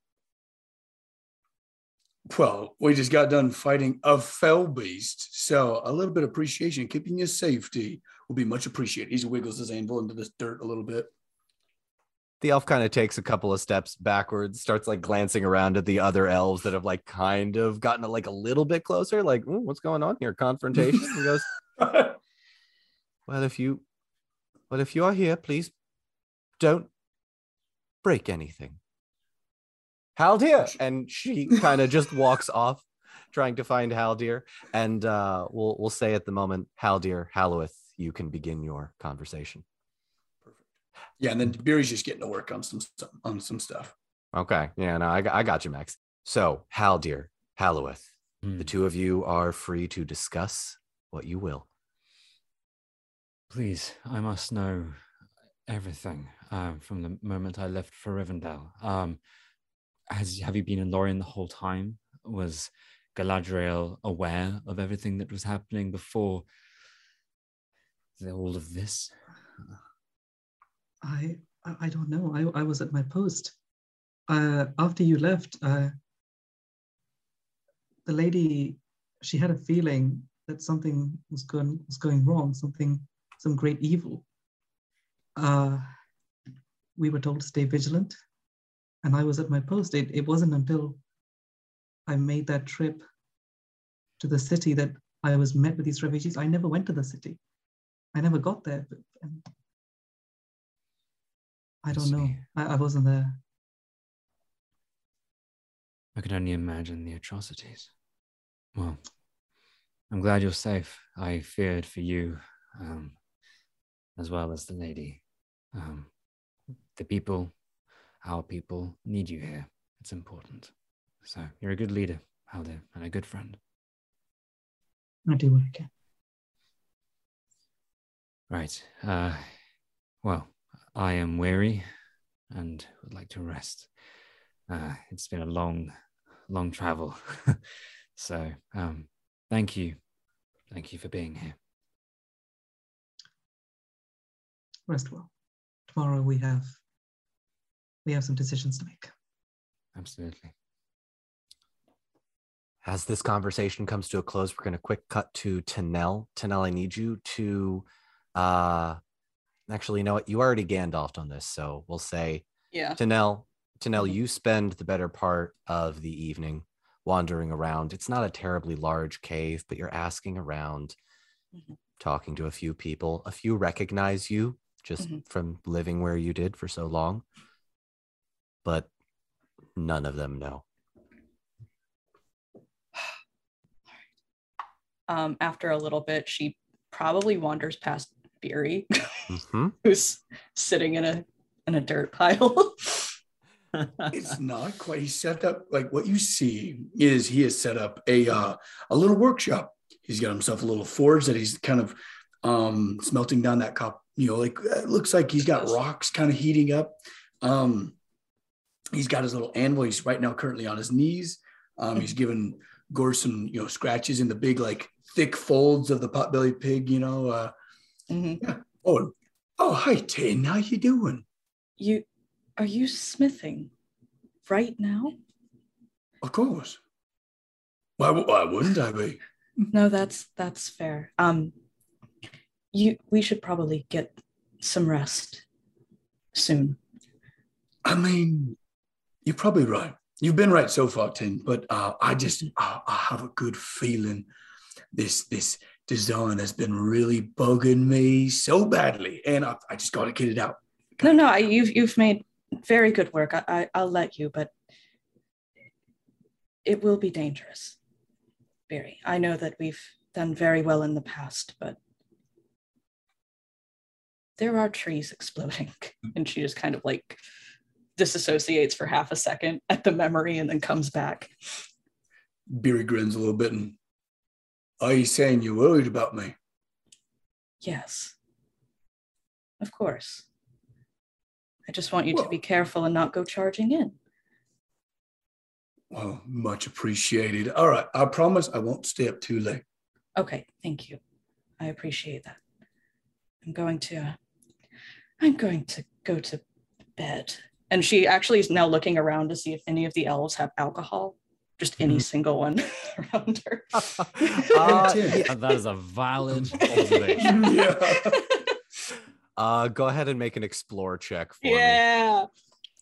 Well, we just got done fighting a fell beast, so a little bit of appreciation, keeping your safety will be much appreciated. He wiggles his anvil into this dirt a little bit. The elf kind of takes a couple of steps backwards, starts like glancing around at the other elves that have like kind of gotten like a little bit closer, like, "Ooh, what's going on here? Confrontation. he goes, [laughs] Well, if you well, if you are here, please don't break anything. Haldir. And she [laughs] kind of just walks off trying to find Haldir. And uh we'll we'll say at the moment, Haldir, Halloweth, you can begin your conversation. Yeah, and then Beery's just getting to work on some some- on some stuff. Okay. Yeah, no, I, got- I got you, Max. So, Haldir, Halloweth, Hmm. the two of you are free to discuss what you will. Please, I must know everything um, from the moment I left for Rivendell. Um, has have you been in Lorien the whole time? Was Galadriel aware of everything that was happening before the- all of this? I I don't know. I, I was at my post. Uh, after you left, uh, the lady she had a feeling that something was going was going wrong, something some great evil. Uh, we were told to stay vigilant, and I was at my post. It, it wasn't until I made that trip to the city that I was met with these refugees. I never went to the city. I never got there. But, and I don't know. I, I wasn't there. I can only imagine the atrocities. Well, I'm glad you're safe. I feared for you, um, as well as the lady. Um, the people, our people, need you here. It's important. So you're a good leader, Haldir, and a good friend. I do what I can. Right. Uh, well, I am weary and would like to rest. Uh, it's been a long, long travel. [laughs] so, um, thank you. Thank you for being here. Rest well. Tomorrow we have we have some decisions to make. Absolutely. As this conversation comes to a close, we're going to quick cut to Tanel. Tanel, I need you to uh actually you know what? You already Gandalfed on this, so we'll say Yeah. Tanel, Tanel, Mhm. you spend the better part of the evening wandering around. It's not a terribly large cave, but you're asking around, Mhm. talking to a few people. A few recognize you just Mhm. from living where you did for so long, but none of them know. [sighs] Um, after a little bit, she probably wanders past Beery, hmm [laughs] who's sitting in a in a dirt pile. [laughs] it's not quite. He set up like what you see is he has set up a uh, a little workshop. He's got himself a little forge that he's kind of um, smelting down that cop. You know, like it looks like he's got rocks kind of heating up. Um, he's got his little anvil. He's right now currently on his knees. Um, he's giving Gore some you know scratches in the big like thick folds of the potbelly pig. You know. Uh, Mhm. yeah. Oh, oh, hi Tin. How you doing? You are you smithing right now? Of course. Why, why wouldn't I be? [laughs] No, that's that's fair. Um you we should probably get some rest soon. I mean, you're probably right. You've been right so far, Tin. But uh, I just uh, I have a good feeling this this design has been really bugging me so badly, and I, I just got to get it out. No, no, I, you've you've made very good work. I, I I'll let you, but it will be dangerous. Very. I know that we've done very well in the past, but there are trees exploding. [laughs] And she just kind of like disassociates for half a second at the memory and then comes back. Beery grins a little bit, and are you saying you're worried about me? Yes. Of course. I just want you to be careful and not go charging in. Well, much appreciated. All right, I promise I won't stay up too late. Okay, thank you. I appreciate that. I'm going to I'm going to go to bed. And she actually is now looking around to see if any of the elves have alcohol. Just any Mhm. single one [laughs] around her. [laughs] [laughs] Uh, Tin. yeah, that is a valid observation. yeah. uh, go ahead and make an explore check for me. yeah.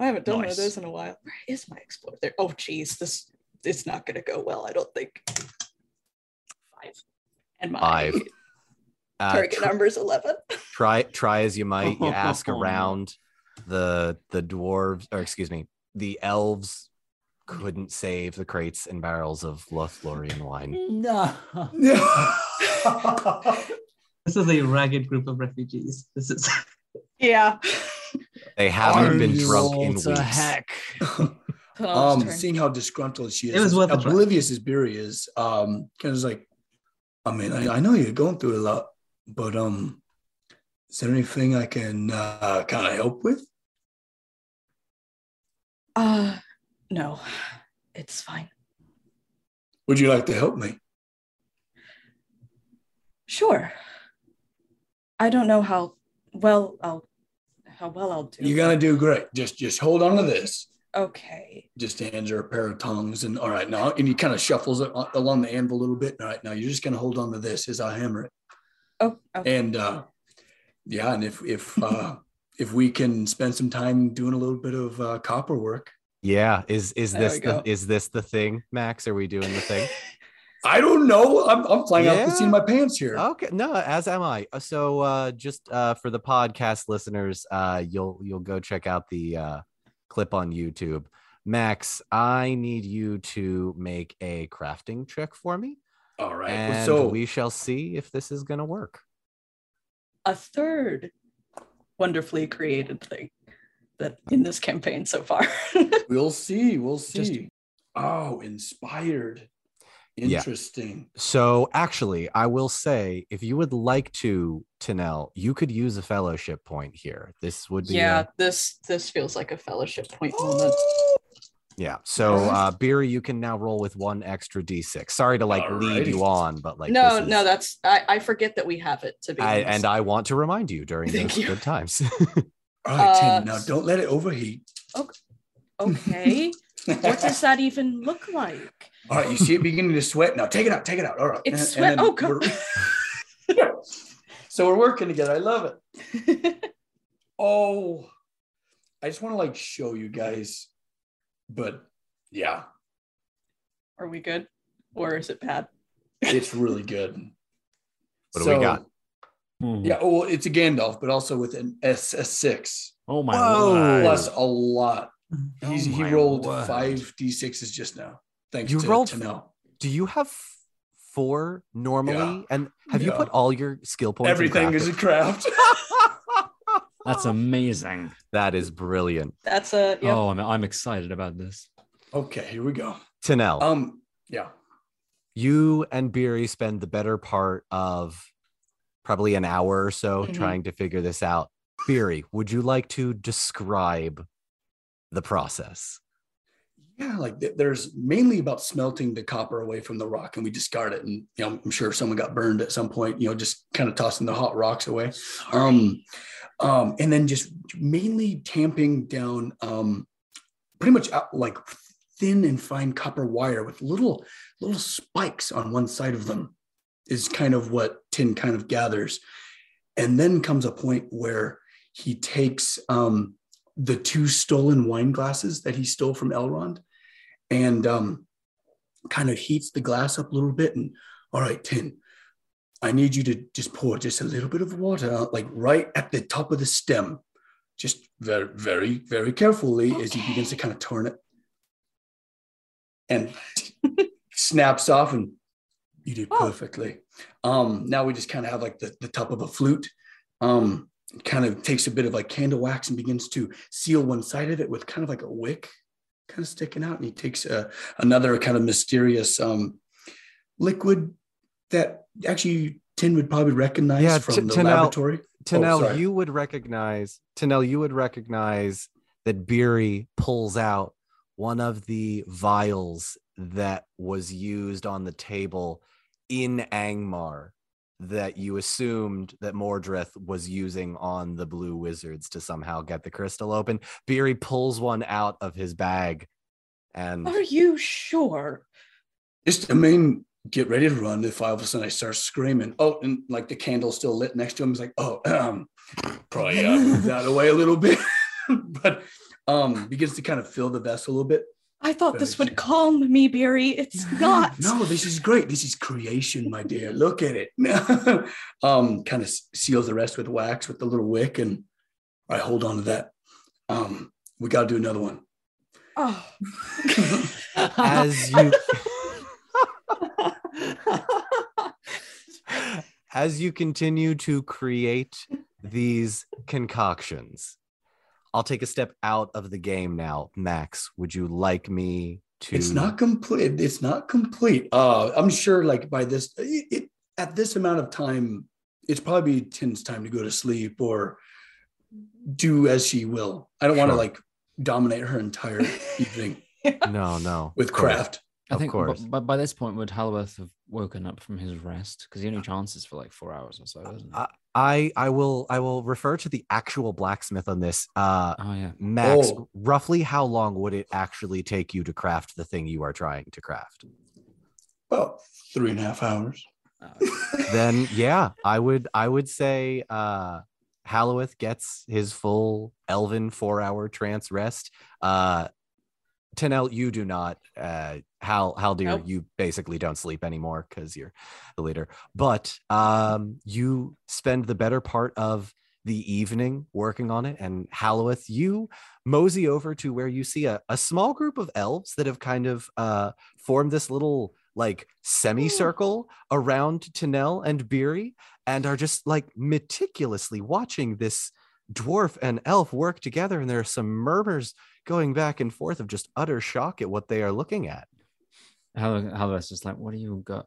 I haven't done one of those in a while. Where is my explorer? There. Oh geez, this it's not gonna go well, I don't think. Five. And my Five. Uh, target tr- number is eleven. try try as you might you ask around the the dwarves or excuse me the elves couldn't save the crates and barrels of lothlorien wine No. This is a ragged group of refugees. This is Yeah. they haven't Are been you drunk in What the weeks heck? [laughs] um, seeing how disgruntled she is, It was worth oblivious as Beery is, um, kind of like, I mean, I, I know you're going through a lot, but um, is there anything I can uh, kind of help with? Uh no. It's fine. Would you like to help me? Sure. I don't know how well I'll how well I'll do. You're gonna do great. Just just hold on to this. okay. Just hands her a pair of tongs, and all right now, and he kind of shuffles it along the anvil a little bit. All right, now you're just gonna hold on to this as I hammer it, Oh, okay. and uh, yeah, and if if uh, [laughs] if we can spend some time doing a little bit of uh, copper work, yeah is is There this the go. is this the thing max are we doing the thing [laughs] I don't know. I'm, I'm flying out the seat of my pants here. okay no as am i Uh, so uh just uh for the podcast listeners uh you'll you'll go check out the uh clip on youtube max i need you to make a crafting check for me All right. and so we shall see if this is gonna work a third wonderfully created thing that in this campaign so far. [laughs] we'll see. We'll see. Just- oh, inspired. Yeah. Interesting. So actually, I will say, if you would like to, Tanel, you could use a fellowship point here. This would be a- yeah, this this feels like a fellowship point moment. yeah. So uh Beery, you can now roll with one extra d6. Sorry to like lead you on, but like no, is- no, that's I, I forget that we have it to be I, and I want to remind you during Thank those you. good times. [laughs] All right, Uh, Tim. Now don't let it overheat. okay. [laughs] what does that even look like? All right, you see it beginning to sweat. Now take it out. Take it out. All right. It's sweat- then oh, God. we're- [laughs] so we're working together. I love it. [laughs] Oh, I just want to like show you guys, but yeah, Are we good? Or is it bad? it's really good. What do we got? Hmm. Yeah, well, it's a Gandalf, but also with an SS6. Oh my Whoa. plus a lot. Oh he rolled word. five d sixes just now. Thanks You to rolled- Tanel. Do you have four normally? Yeah. And have you put all your skill points? in Everything is a craft. [laughs] That's amazing. That is brilliant. That's a yep. Oh, I'm, I'm excited about this. Okay, here we go. Tanel, Um, yeah. you and Beery spend the better part of probably an hour or so Mhm. trying to figure this out. Beery, would you like to describe the process? Yeah, like th- there's mainly about smelting the copper away from the rock, and we discard it. And you know, I'm sure someone got burned at some point, you know, just kind of tossing the hot rocks away. Um, um, and then just mainly tamping down, um, pretty much out, like thin and fine copper wire with little little spikes on one side of them is kind of what Tin kind of gathers. And then comes a point where he takes um, the two stolen wine glasses that he stole from Elrond and um, kind of heats the glass up a little bit. And all right, Tin, I need you to just pour just a little bit of water out, like right at the top of the stem, just very, very, very carefully as he begins to kind of turn it and [laughs] snaps off and you did Oh. perfectly. Um, now we just kind of have like the, the top of a flute. Um, kind of takes a bit of like candle wax and begins to seal one side of it with kind of like a wick kind of sticking out. And he takes uh, another kind of mysterious um, liquid that actually Tin would probably recognize Yeah, from T- the Tinel- laboratory. Tanel, sorry. you would recognize Tanel, you would recognize that Beery pulls out one of the vials that was used on the table in Angmar that you assumed that Mordrith was using on the blue wizards to somehow get the crystal open. Beery pulls one out of his bag and Are you sure? Just, I mean, get ready to run if all of a sudden I start screaming. Oh, and like the candle's still lit next to him. He's like, oh, um, probably uh, [laughs] move that away a little bit. [laughs] but um, begins to kind of fill the vessel a little bit. I thought this would calm me, Beery. It's not. No, this is great. This is creation, my dear. Look at it. [laughs] um, kind of seals the rest with wax with the little wick, and I hold on to that. Um, we got to do another one. Oh. [laughs] as you [laughs] as you continue to create these concoctions i'll take a step out of the game now max would you like me to It's not complete. It's not complete. Uh, I'm sure, like by this, it, it, at this amount of time, it's probably Tin's time to go to sleep or do as she will. I don't want to like dominate her entire evening [laughs] no no with craft. I Of think, course. But, but by this point, would Halloweth have woken up from his rest? Because he only chances for like four hours or so, isn't it? Uh, i i will i will refer to the actual blacksmith on this uh oh yeah. max Oh. roughly how long would it actually take you to craft the thing you are trying to craft Well, three and a half hours. Uh, then yeah, I would I would say uh Halloweth gets his full elven four hour trance rest. Uh Tanel, you do not. Uh Hal Haldir, Nope. you basically don't sleep anymore because you're the leader. But um you spend the better part of the evening working on it. And Halloweth, you mosey over to where you see a, a small group of elves that have kind of uh formed this little like semicircle around Tanel and Beery and are just like meticulously watching this dwarf and elf work together. And there are some murmurs going back and forth of just utter shock at what they are looking at. Halloweth Halloweth's just like, what do you got?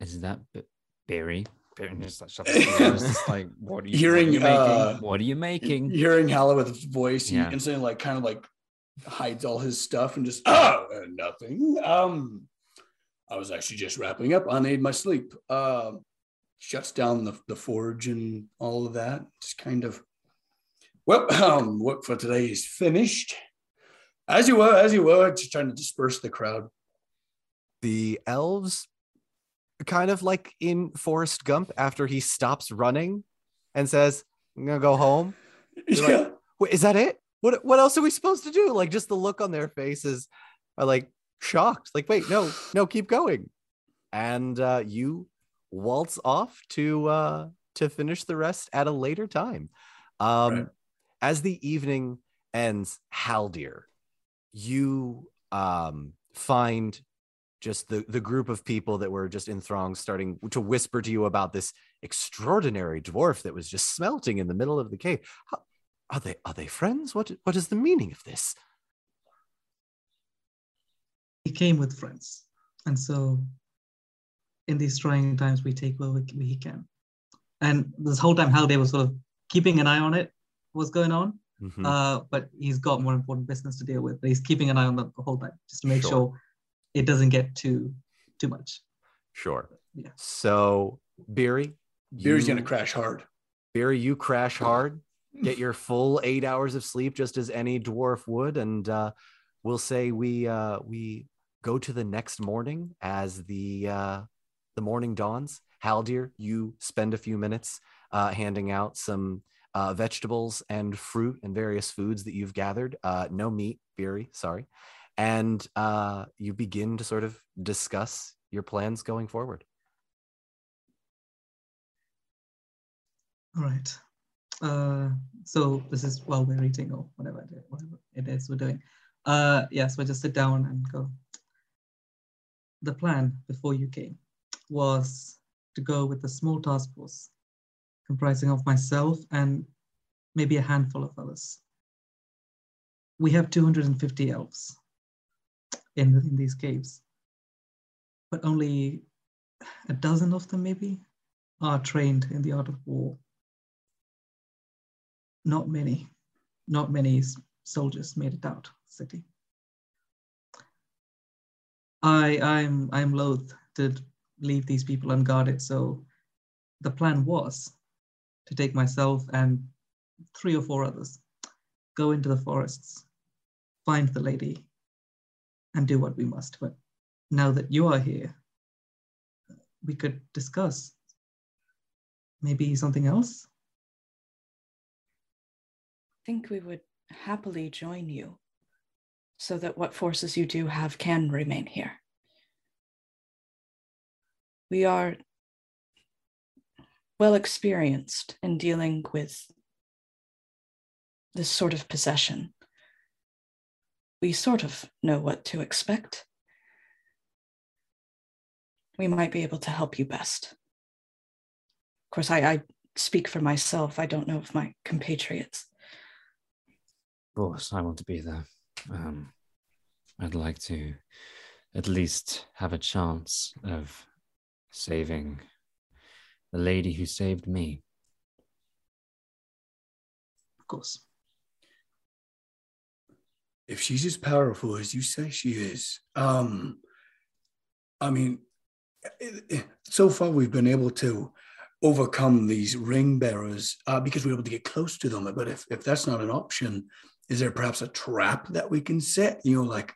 Is that B- Beery? Beery just like, shut the door. It's just like, [laughs] what are you, Hearing, what are you making? uh, what are you making? Hearing Halloweth's voice, he Yeah. instantly like kind of like hides all his stuff and just oh uh, nothing. Um, I was actually just wrapping up. I need my sleep. Um, shuts down the, the forge and all of that. Just kind of well, [clears throat] um, work for today is finished. As you were, as you were, just trying to disperse the crowd. The elves, kind of like in Forrest Gump, after he stops running and says, I'm going to go home. [laughs] Yeah. like, Wait, is that it? What, what else are we supposed to do? Like, just the look on their faces are like shocked. Like, wait, no, no, keep going. And uh, you waltz off to uh, to finish the rest at a later time. Um, Right. As the evening ends, Haldir, you um, find just the the group of people that were just in throngs starting to whisper to you about this extraordinary dwarf that was just smelting in the middle of the cave. How, are they are they friends? What what is the meaning of this? He came with friends, and so in these trying times, we take what we, can. And this whole time, Haldir was sort of keeping an eye on it, what's going on. Mhm. Uh, but he's got more important business to deal with. But he's keeping an eye on that the whole time, just to make Sure. sure it doesn't get too too much. sure. Yeah. So Beery, Beery's gonna crash hard. Beery, you crash hard, get your full eight hours of sleep, just as any dwarf would, and uh, we'll say we uh, we go to the next morning as the uh, the morning dawns. Haldir, you spend a few minutes uh, handing out some uh, vegetables and fruit and various foods that you've gathered. Uh, no meat, Beery, sorry, and uh, you begin to sort of discuss your plans going forward. All right. Uh, so this is while we're eating or whatever it is, whatever it is we're doing. Uh, yeah, so I just sit down and go. The plan before you came was to go with a small task force comprising of myself and maybe a handful of others. We have 250 elves in, in these caves, but only a dozen of them maybe are trained in the art of war not many, not many soldiers made it out the city. I, I'm, I'm loath to leave these people unguarded. So the plan was to take myself and three or four others, go into the forests, find the lady, and do what we must. But now that you are here, we could discuss maybe something else. I think we would happily join you so that what forces you do have can remain here. We are well experienced in dealing with this sort of possession. We sort of know what to expect. We might be able to help you best. Of course, I, I speak for myself. I don't know if my compatriots. Of course, I want to be there. Um, I'd like to at least have a chance of saving the lady who saved me. Of course. If she's as powerful as you say she is, um, I mean, it- it- so far we've been able to overcome these ring bearers uh, because we're able to get close to them. But if, if that's not an option, is there perhaps a trap that we can set? You know, like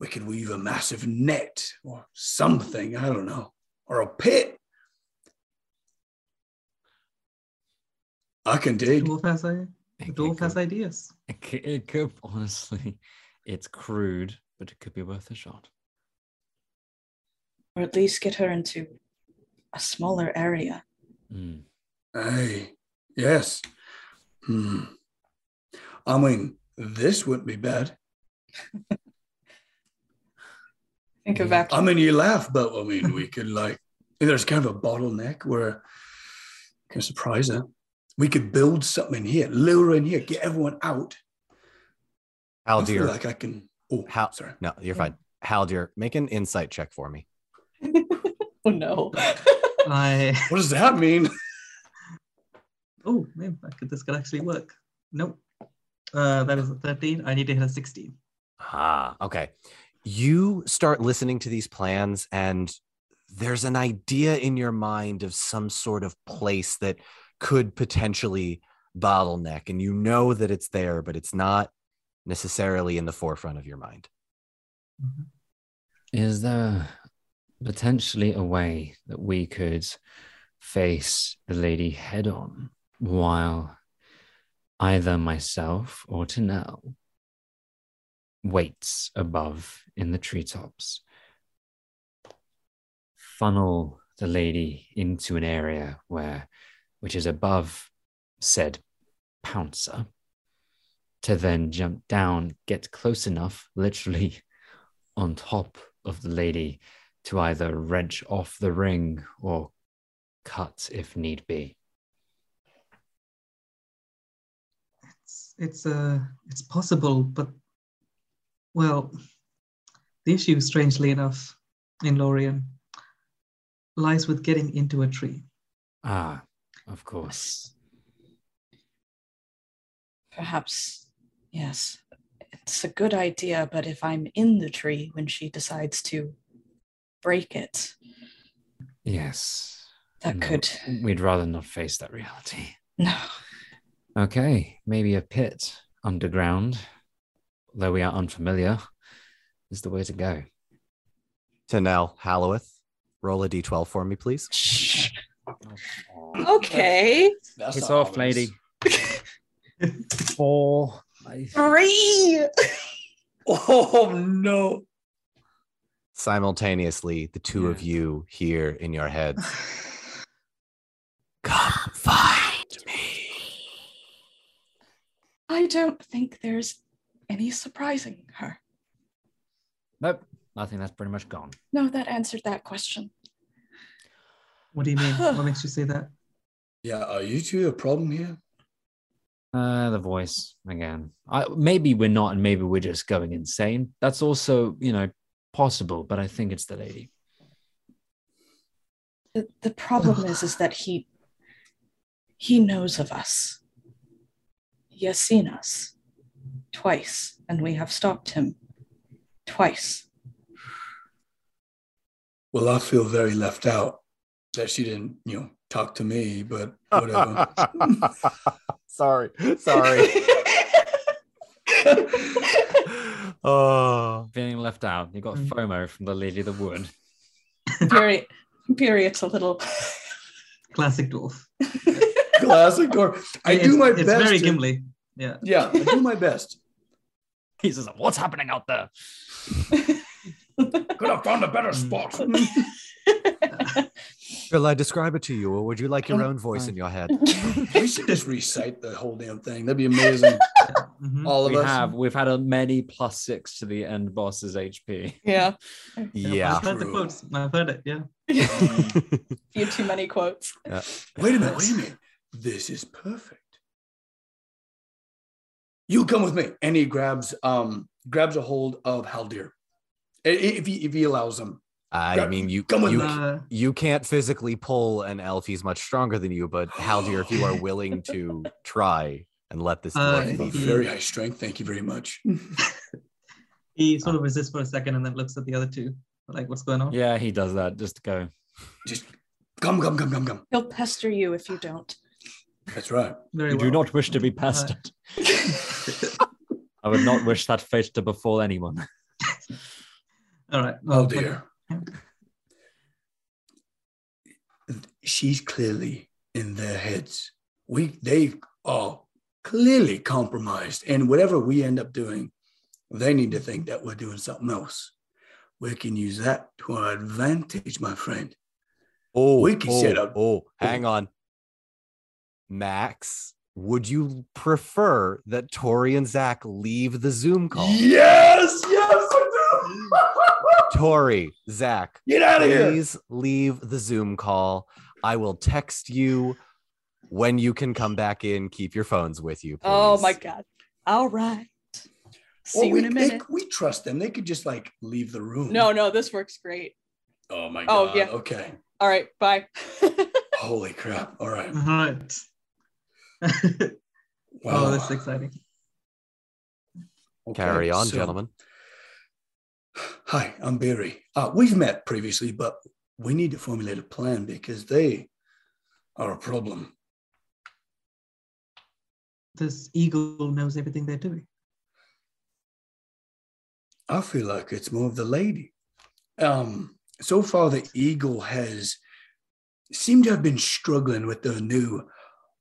we could weave a massive net or something. I don't know, or a pit. I can dig. Dwarf has, i- the It- it dwarf has could- ideas. It could, it could [laughs] honestly, it's crude, but it could be worth a shot. or at least get her into a smaller area. Mm. Hey, yes. Hmm. I mean, this wouldn't be bad. [laughs] Think of Yeah. that. I mean, you laugh, but I mean, we could like, there's kind of a bottleneck where can surprise her. We could build something in here, lure in here, get everyone out. I feel Haldir, like I can. Oh, How- sorry. no, you're fine. Haldir, make an insight check for me. [laughs] oh no. [laughs] I What does that mean? [laughs] oh man, that could, this could actually work. Nope. Uh, that is a 13. I need to hit a 16. Ah, okay. You start listening to these plans, and there's an idea in your mind of some sort of place that could potentially bottleneck, and you know that it's there, but it's not necessarily in the forefront of your mind. Mhm. Is there potentially a way that we could face the lady head on while either myself or Tanel waits above in the treetops? Funnel the lady into an area where which is above said pouncer to then jump down, get close enough, literally [laughs] on top of the lady to either wrench off the ring or cut if need be. It's it's uh it's possible, but well, the issue, strangely enough, in Lorien, lies with getting into a tree. Ah, of course. Perhaps, yes, it's a good idea, but if I'm in the tree when she decides to break it, Yes. that No, could. We'd rather not face that reality. No. Okay, maybe a pit underground, though we are unfamiliar, is the way to go. Tanel Halloweth, roll a d12 for me, please. [laughs] Oh, Okay. That's It's off, ominous. lady. [laughs] Four. I- Three. Oh no. Simultaneously, the two of you hear in your heads, [sighs] Come find me. I don't think there's any surprising her. Nope, I think that's pretty much gone. No, that answered that question. What do you mean? [sighs] what makes you say that? Yeah, are you two a problem here? Uh, the voice again. I, maybe we're not, and maybe we're just going insane. That's also, you know, possible. But I think it's the lady. The, the problem is, is that he he knows of us. He has seen us twice, and we have stopped him twice. Well, I feel very left out that she didn't, you know, talk to me, but [laughs] whatever. sorry, sorry. [laughs] oh, Feeling left out. You got Mm. FOMO from the lady of the wood. Period. Period's a little. Classic dwarf. [laughs] Classic door. I It's- do my it's best. very to- Gimli. Yeah. Yeah, I do my best. He says, "What's happening out there?" Could have found a better Mm. spot. [laughs] Will I describe it to you, or would you like your own voice in your head? we should just recite the whole damn thing. That'd be amazing. Mhm. All of we us. have. We've had a many plus six to the end boss's HP. yeah. [laughs] Yeah. I've heard the quotes. I've heard it. Yeah. [laughs] Few too many quotes. Wait a minute. Wait a minute. This is perfect. You come with me, and he grabs um grabs a hold of Haldir, I- i- if he if he allows him. I mean, you come with you. Uh, you can't physically pull an elf. He's much stronger than you. But [sighs] Haldir, if you are willing to try and let this Uh, I dwarf have a lead he- you. very high strength. Thank you very much. [laughs] he sort of resists for a second and then looks at the other two. Like, what's going on? Yeah, he does that just to go. Just come, come, come, come, come. He'll pester you if you don't. That's right. Very You well. do not wish to be pestered. I would not wish that fate to befall anyone. [laughs] All right. Oh well, dear. She's clearly in their heads. We they are clearly compromised, and whatever we end up doing, they need to think that we're doing something else. We can use that to our advantage, my friend. Oh, We can oh, set up- Oh, hang on. Max, would you prefer that Tori and Zach leave the Zoom call? Yes, yes, I do. Tori, Zach, Get out of here. please leave the Zoom call. I will text you when you can come back in. Keep your phones with you. Oh my god. All right. See Well, you we, in a they- minute. we trust them. They could just like leave the room. No, no, this works great. Oh my oh, God. Oh, yeah. Okay. All right, bye. [laughs] Holy crap. All right. All right. Wow. Oh, that's exciting. Okay, Carry on, so- gentlemen. Hi, I'm Barry. Uh, we've met previously, but we need to formulate a plan because they are a problem. This eagle knows everything they're doing. I feel like it's more of the lady. Um, so far, the eagle has seemed to have been struggling with the new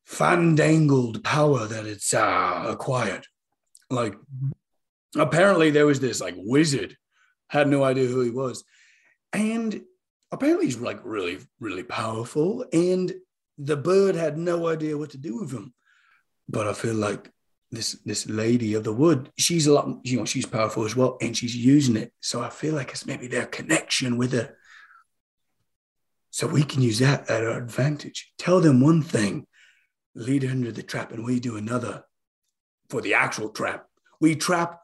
fandangled power that it's uh, acquired. Like, apparently, there was this like wizard, had no idea who he was, and apparently he's like really, really powerful. And the bird had no idea what to do with him. But I feel like this this lady of the wood, she's a lot, you know, she's powerful as well, and she's using it. So I feel like it's maybe their connection with her. So we can use that at our advantage. Tell them one thing, lead her into the trap, and we do another for the actual trap. We trap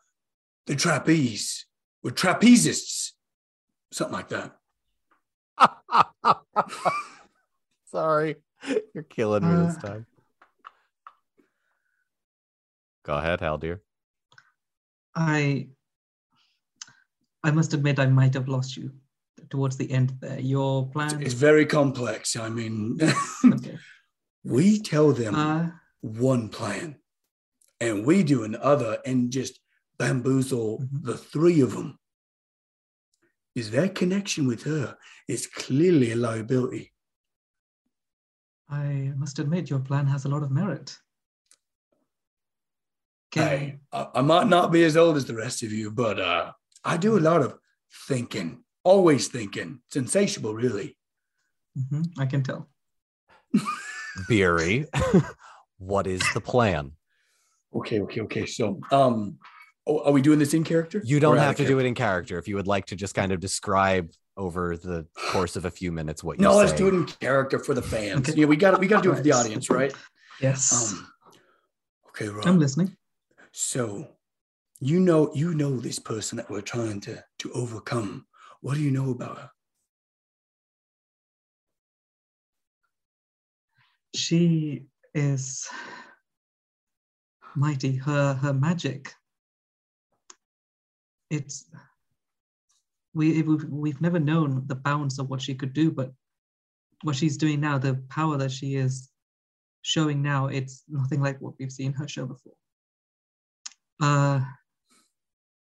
the trapeze. We're trapezists. Something like that. [laughs] Sorry. You're killing me this time. Go ahead, Haldir. I I must admit I might have lost you towards the end there. Your plan. It's very complex. I mean, [laughs] okay. we tell them Uh, one plan and we do another and just bamboozle Mhm. the three of them. Is their connection with her is clearly a liability. I must admit your plan has a lot of merit. Can, Hey, I, I might not be as old as the rest of you, but uh, I do a lot of thinking, always thinking. It's insatiable, really. Mhm, I can tell. [laughs] Beery, [laughs] what is the plan? Okay, okay, okay. So, um, oh, are we doing this in character? You don't have of to do it in character if you would like to just kind of describe over the course of a few minutes what you No, let's say. do it in character for the fans. Okay. Yeah, we got we got to do it for the audience, right? Yes. Um, okay, Rob. I'm listening. So, you know, you know this person that we're trying to to overcome. What do you know about her? She is mighty. Her her magic. It's we we've, we've never known the bounds of what she could do, but what she's doing now, the power that she is showing now, it's nothing like what we've seen her show before. Uh,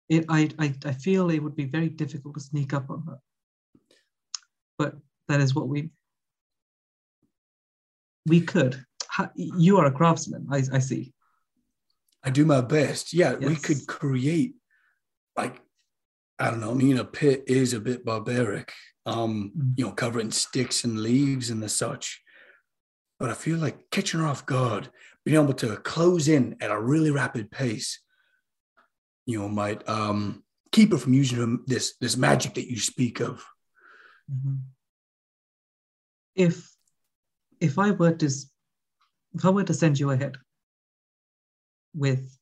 it I, I I feel it would be very difficult to sneak up on her, but that is what we we could. You are a craftsman, I, I see. I do my best. Yeah, we could create like I don't know. I mean, a pit is a bit barbaric. Um, Mm. you know, covering sticks and leaves and the such. But I feel like catching her off guard, being able to close in at a really rapid pace, you know, might um keep her from using her, this this magic that you speak of. Mhm. If if I were to if I were to send you ahead with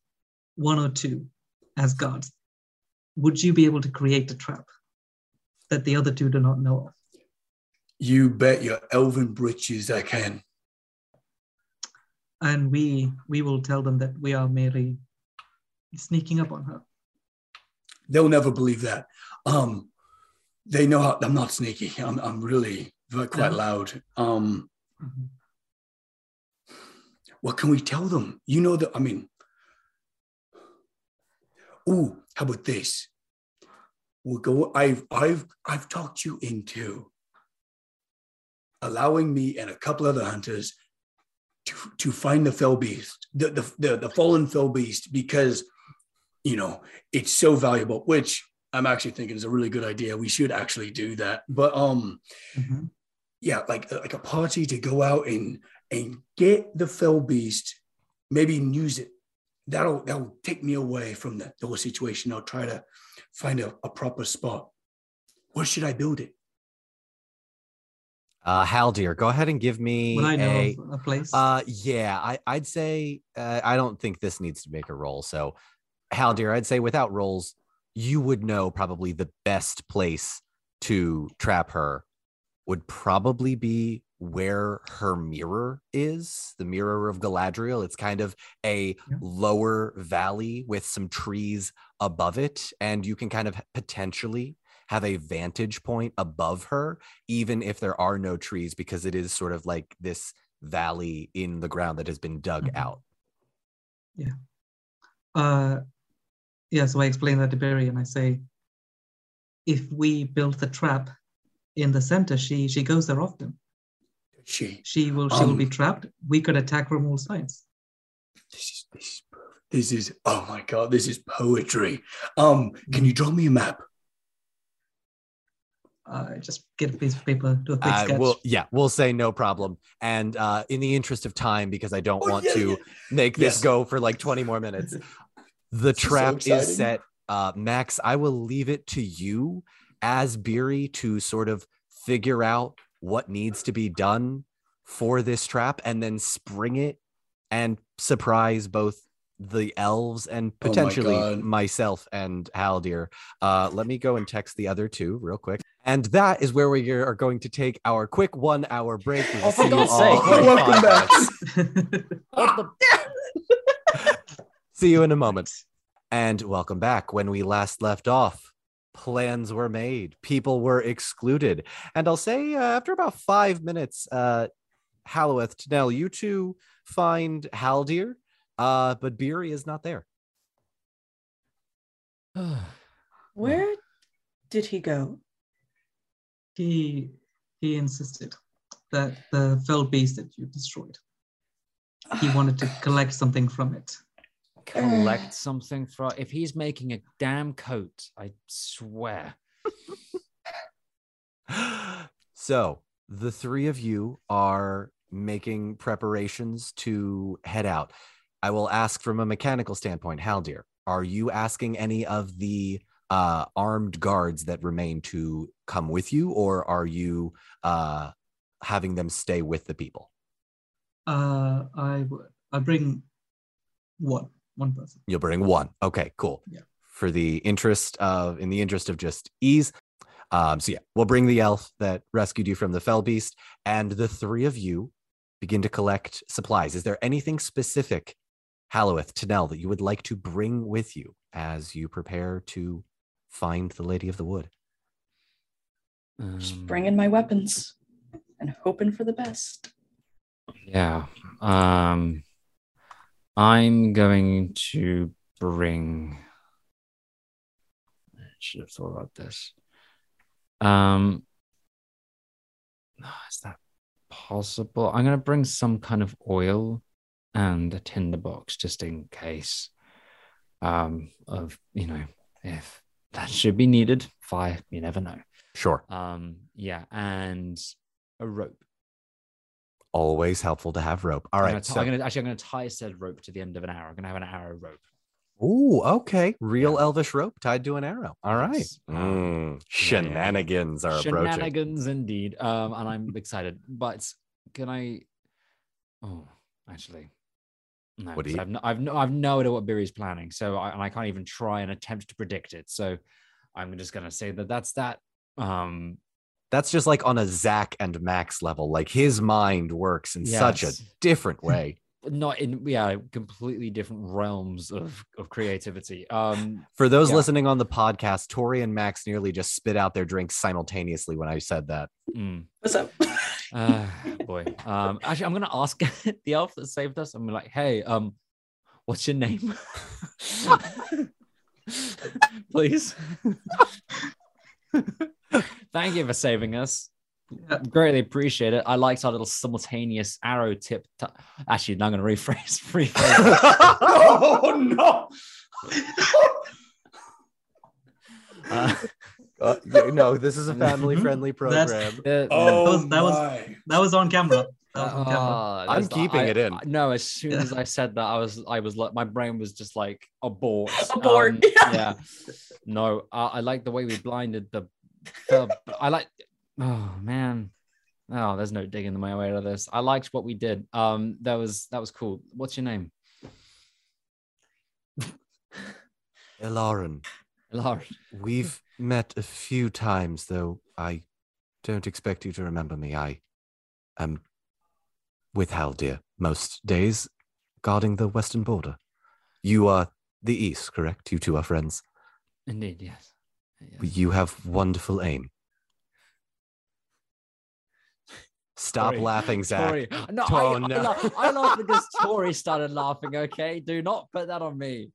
one or two as guards, would you be able to create a trap that the other two do not know of? You bet your elven britches I can. And we we will tell them that we are merely sneaking up on her. They'll never believe that. Um, they know how, I'm not sneaky. I'm, I'm really quite loud. Um, Mhm. what can we tell them? You know that. I mean, ooh, how about this? We'll go. I've I've I've talked you into allowing me and a couple other hunters to to find the fell beast, the the the, the fallen fell beast, because you know it's so valuable. Which I'm actually thinking is a really good idea. We should actually do that. But um, Mhm. yeah, like like a party to go out and and get the fell beast, maybe use it. That'll that'll take me away from the, the whole situation. I'll try to find a, a proper spot. Where should I build it? Uh, Haldir, go ahead and give me Would I know a. a place? Uh, yeah, I, I'd say uh, I don't think this needs to make a roll. So, Haldir, I'd say without rolls, you would know probably the best place to trap her would probably be where her mirror is, the mirror of Galadriel. It's kind of a Yeah. lower valley with some trees above it, and you can kind of potentially have a vantage point above her, even if there are no trees, because it is sort of like this valley in the ground that has been dug Mhm. out. Yeah. Uh, yeah, so I explain that to Barry and I say, if we build the trap in the center, she she goes there often. She. She will she will be Um, trapped. We could attack from all sides. This is this is perfect. This is oh my god. This is poetry. Um, can you draw me a map? uh, just get a piece of paper, do a quick Uh, sketch. we'll, yeah, we'll say no problem. And uh, in the interest of time, because I don't Oh, want yeah, to yeah. make this Yes. go for like 20 more minutes, [laughs] the This is so trap is set. Uh, Max, I will leave it to you as Beery to sort of figure out what needs to be done for this trap and then spring it and surprise both the elves and Oh my potentially myself and Haldir. Uh, let me go and text the other two real quick. And that is where we are going to take our quick one hour break. We will Oh, for see you God's all sake. Welcome back. the? [laughs] See you in a moment. And welcome back. When we last left off, plans were made, people were excluded. And I'll say, uh, after about five minutes, uh, Halloweth, Tanel, you two find Haldir, uh, but Beery is not there. [sighs] Where did he go? he he insisted that the fell beast that you destroyed, he wanted to [sighs] collect something from it. Collect something for if he's making a damn coat, I swear. [gasps] so the three of you are making preparations to head out. I will ask from a mechanical standpoint, Haldir, are you asking any of the uh, armed guards that remain to come with you, or are you uh, having them stay with the people? Uh, I I bring one one person. You'll bring one. Okay, cool. Yeah. For the interest of, in the interest of just ease. Um, so yeah, we'll bring the elf that rescued you from the fell beast, and the three of you begin to collect supplies. Is there anything specific, Halloweth, Tanel, that you would like to bring with you as you prepare to find the Lady of the Wood? Just Um, bringing my weapons and hoping for the best. Yeah. Um I'm going to bring I should have thought about this. Um is that possible? I'm gonna bring some kind of oil and a tinderbox just in case. Um of you know, if that should be needed. Fire, you never know. Sure. Um, yeah, and a rope. Always helpful to have rope. All right, I'm So, I'm gonna actually I'm gonna tie said rope to the end of an arrow. I'm gonna have an arrow rope. Ooh, okay. Real Yeah. elvish rope tied to an arrow. All right. Yes. Um, Mm, shenanigans are approaching. Shenanigans indeed. Um, and I'm excited. But can I? Oh, actually, no. What do you- I've no, I've no, I've no idea what Beery's planning. So I, and I can't even try and attempt to predict it. So I'm just gonna say that that's that. Um, that's just like on a Zach and Max level. Like his mind works in such a different [laughs] way. not in yeah, completely different realms of of creativity. Um, For those Yeah. listening on the podcast, Tori and Max nearly just spit out their drinks simultaneously when I said that. mm. What's up? [laughs] Uh, boy. Um, actually, I'm gonna ask [laughs] the elf that saved us. I'm like, hey, um, what's your name? Please. Thank you for saving us. Yeah. Greatly appreciate it. I liked our little simultaneous arrow tip. t- Actually, now I'm gonna rephrase. [laughs] rephrase oh no! Uh, [laughs] Uh, no, this is a family friendly [laughs] That's- program. uh, Oh was- that was- That was on camera. That was on camera. Ah, I'm that's the- keeping I- it in. I- No, as soon Yeah. as I said that, I was, I was like, my brain was just like abort. Abort, Um, yeah. yeah. No, uh, I like the way we blinded the. The I like. Oh man. Oh, there's no digging my way out of this. I liked what we did. Um, that was that was cool. What's your name? [laughs] Ilarin, Lara. we've met a few times, though I don't expect you to remember me. I am with Haldir most days, guarding the western border. You are the east, correct? You two are friends. Indeed, yes. Yes. You have wonderful aim. Stop Tori- laughing, Zach. Tori. No, Oh, I, no. I, laugh, I laughed because Tori started laughing. Okay, do not put that on me.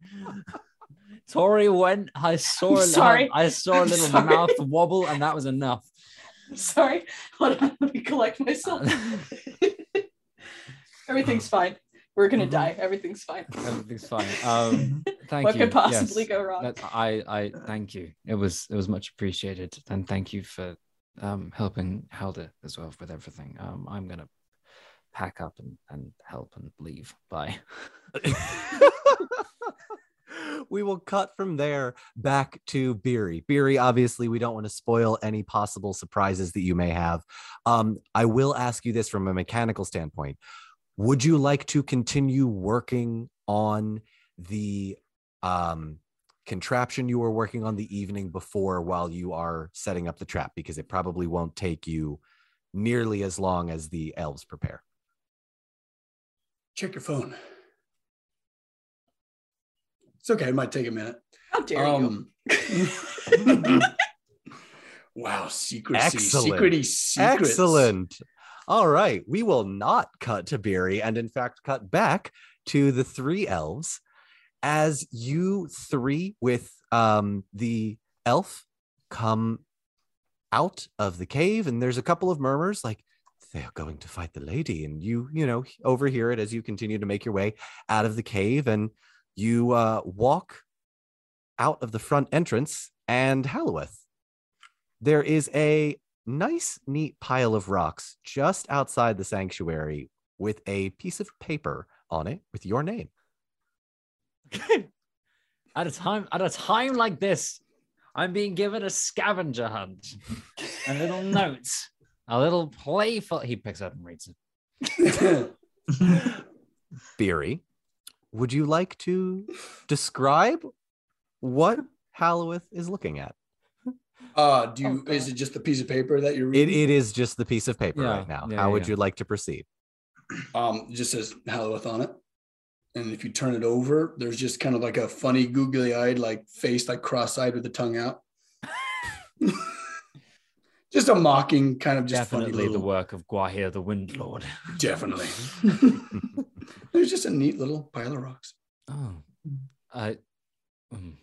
Tori went. I saw. A- sorry. I saw a I'm little [laughs] sorry. mouth wobble, and that was enough. Sorry. Hold on. Let me collect myself. [laughs] Everything's fine. We're gonna Mhm. die. Everything's fine. Everything's fine. [laughs] Um, thank what you. could possibly Yes. go wrong? That- I, I thank you. It was, it was much appreciated, and thank you for um, helping Haldir as well with everything. Um, I'm gonna pack up and, and help and leave. Bye. [laughs] we will cut from there back to Beery. Beery, obviously, we don't want to spoil any possible surprises that you may have. Um, I will ask you this from a mechanical standpoint. Would you like to continue working on the um, contraption you were working on the evening before while you are setting up the trap? Because it probably won't take you nearly as long as the elves prepare. Check your phone. It's okay. It might take a minute. How dare Um, [laughs] [laughs] wow, secrecy, Excellent. secrety, secrets. Excellent. All right. We will not cut to Beery and, in fact, cut back to the three elves as you three with um, the elf come out of the cave. And there's a couple of murmurs like, they're going to fight the lady. And you, you know, overhear it as you continue to make your way out of the cave. And you uh, walk out of the front entrance and Halloweth. There is a nice, neat pile of rocks just outside the sanctuary with a piece of paper on it with your name. at a time at a time like this, I'm being given a scavenger hunt. a little [laughs] note. A little playful. He picks up and reads it. [laughs] Beery, would you like to describe what Halloweth is looking at? Uh, do you, Oh, is it just the piece of paper that you're It, it is just the piece of paper Yeah, right now. yeah, How would yeah. you like to proceed? um, it just says Halloweth on it. And if you turn it over, there's just kind of like a funny, googly eyed, like face, like cross eyed with the tongue out. [laughs] just a mocking, kind of just Definitely funny the work of Gwaihir the Wind Lord. Definitely. [laughs] [laughs] there's just a neat little pile of rocks. Oh. Uh, mm.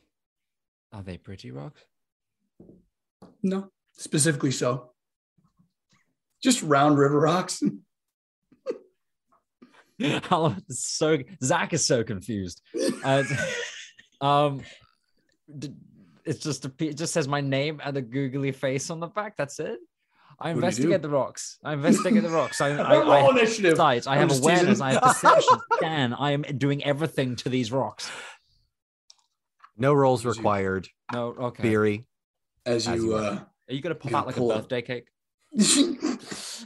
Are they pretty rocks? No, specifically so. Just round river rocks. [laughs] [laughs] Alan is so Zach is so confused. Uh, [laughs] um, it's just a p- it just says my name and a googly face on the back. That's it. I What investigate the rocks. I investigate the rocks. I, I, Roll I have initiative. sight. I I'm have awareness. teasing. I have perception. Scan. I am doing everything to these rocks. No rolls required. No, okay. Beery. As As you, you uh, Are you gonna pop out like a birthday cake? [laughs]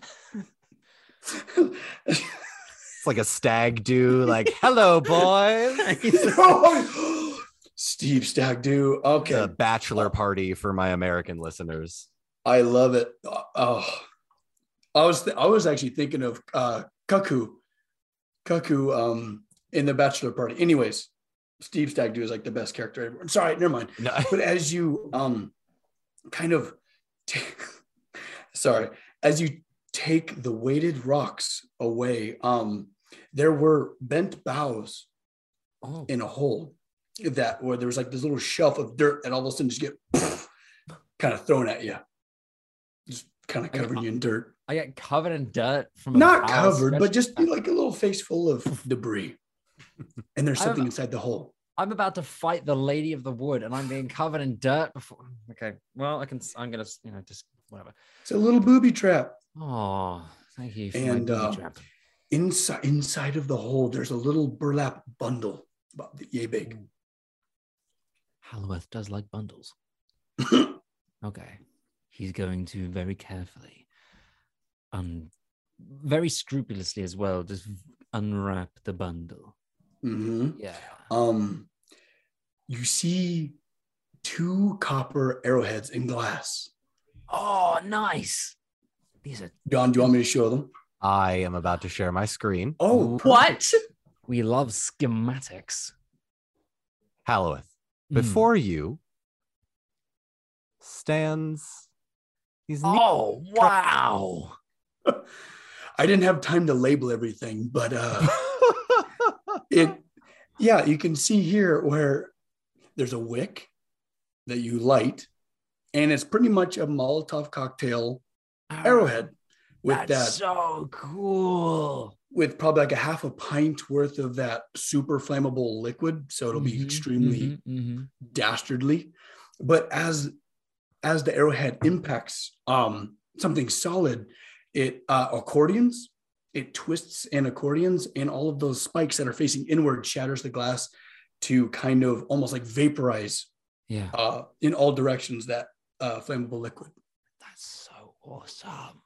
It's like a stag do, like, hello, boys. [laughs] [gasps] Steve Stag do. Okay. A bachelor party for my American listeners. I love it. Oh, I was th- I was actually thinking of uh, Kaku, Kaku um, in the Bachelor Party. Anyways, Steve Stagdo is like the best character ever. Sorry, never mind. No. But as you um, kind of, take, [laughs] sorry, as you take the weighted rocks away, um, there were bent boughs Oh, in a hole that where there was like this little shelf of dirt and all of a sudden just get [laughs] kind of thrown at you. Just kind of covering you in dirt. I get covered in dirt from Not covered, but just like a little face full of debris. [laughs] And there's something inside the hole. I'm about to fight the lady of the wood, and I'm being covered in dirt before. Okay, well, I can. I'm gonna, you know, just whatever. It's a little booby trap. Oh, thank you for And, uh. Inside inside of the hole, there's a little burlap bundle about yay big. Halloweth does like bundles. [laughs] Okay, he's going to very carefully, um, very scrupulously as well, just unwrap the bundle. Hmm Yeah. Um, you see two copper arrowheads in glass. Oh, nice. These are John, do you want me to show them? I am about to share my screen. Oh, What? we love schematics. Halloweth, Mm. before you stands these neat- Oh wow! [laughs] I didn't have time to label everything, but uh, [laughs] it, yeah, you can see here where there's a wick that you light, and it's pretty much a Molotov cocktail arrowhead with That's that, so cool. with probably like a half a pint worth of that super flammable liquid. So it'll be Mhm, extremely mhm, mhm. dastardly. But as as the arrowhead impacts um, something solid, it uh, accordions, it twists and accordions, and all of those spikes that are facing inward shatters the glass to kind of almost like vaporize Yeah. uh, in all directions that uh, flammable liquid. That's so awesome.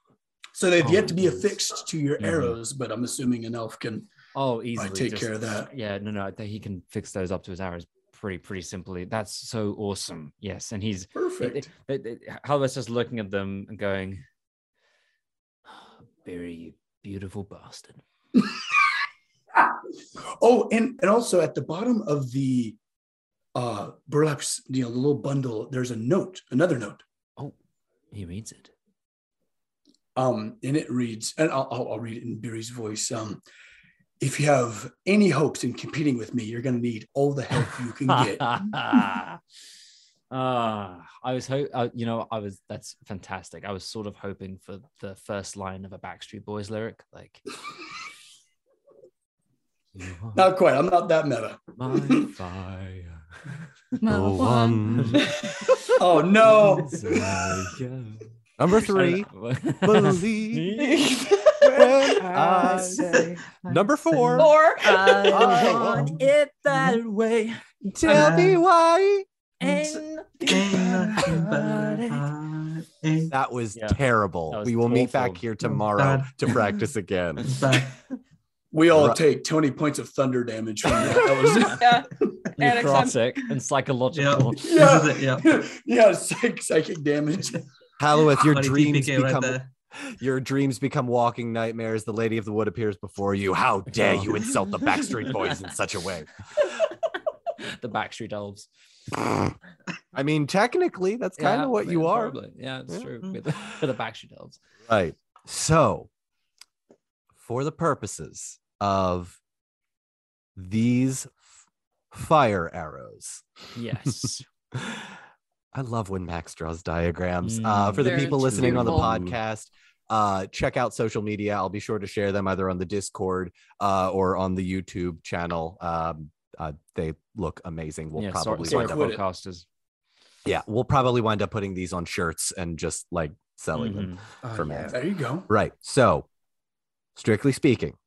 So they've Oh, yet to be yes. affixed to your Mhm. arrows, but I'm assuming an elf can. Oh, easily. take just- care of that. Yeah, no, no, he can fix those up to his arrows pretty, pretty simply. That's so awesome. Yes, and he's Perfect. it- it- Halbert's just looking at them and going, "Barry, you beautiful bastard." [laughs] Oh, and and also at the bottom of the uh burlap, you know, the little bundle, there's a note, another note. Oh, he reads it. Um, and it reads, and I'll, I'll, I'll read it in Barry's voice. Um, if you have any hopes in competing with me, you're going to need all the help you can get. [laughs] Ah, I was hope uh, you know I was that's fantastic. I was sort of hoping for the first line of a Backstreet Boys lyric, like [sighs] Not quite. I'm not that meta. my [laughs] fire." No Oh, one. [laughs] Oh no! [laughs] Number three. Believe Believe I say Number four. Or I want it that way. Tell me why. Ain't Ain't nothing but nobody- That was Yeah, terrible. that was we will meet back here tomorrow Bad. to practice again. [laughs] We all Right. take 20 points of thunder damage from that. That was [laughs] yeah, [laughs] Alex, I'm- necrotic and psychological. Yeah. this is it, yeah. yeah, psych, psychic damage. Halloweth, your 20 dreams TPK right become there. your dreams become walking nightmares. The Lady of the Wood appears before you. How dare you insult the Backstreet Boys in such a way? the Backstreet Elves. I mean, technically, that's kind of what you are. probably. Yeah, it's Yeah. true. With the, with the Backstreet Elves. Right. So, for the purposes of these f- fire arrows, Yes. [laughs] I love when Max draws diagrams. uh, Mm. for the people listening on the podcast, uh, check out social media. I'll be sure to share them either on the Discord uh, or on the YouTube channel. Um, uh, they look amazing. We'll yeah, probably sorry, wind up, Quit it. yeah, we'll probably wind up putting these on shirts and just like selling them. Mhm. For Uh, Max. There you go. Right. So, strictly speaking,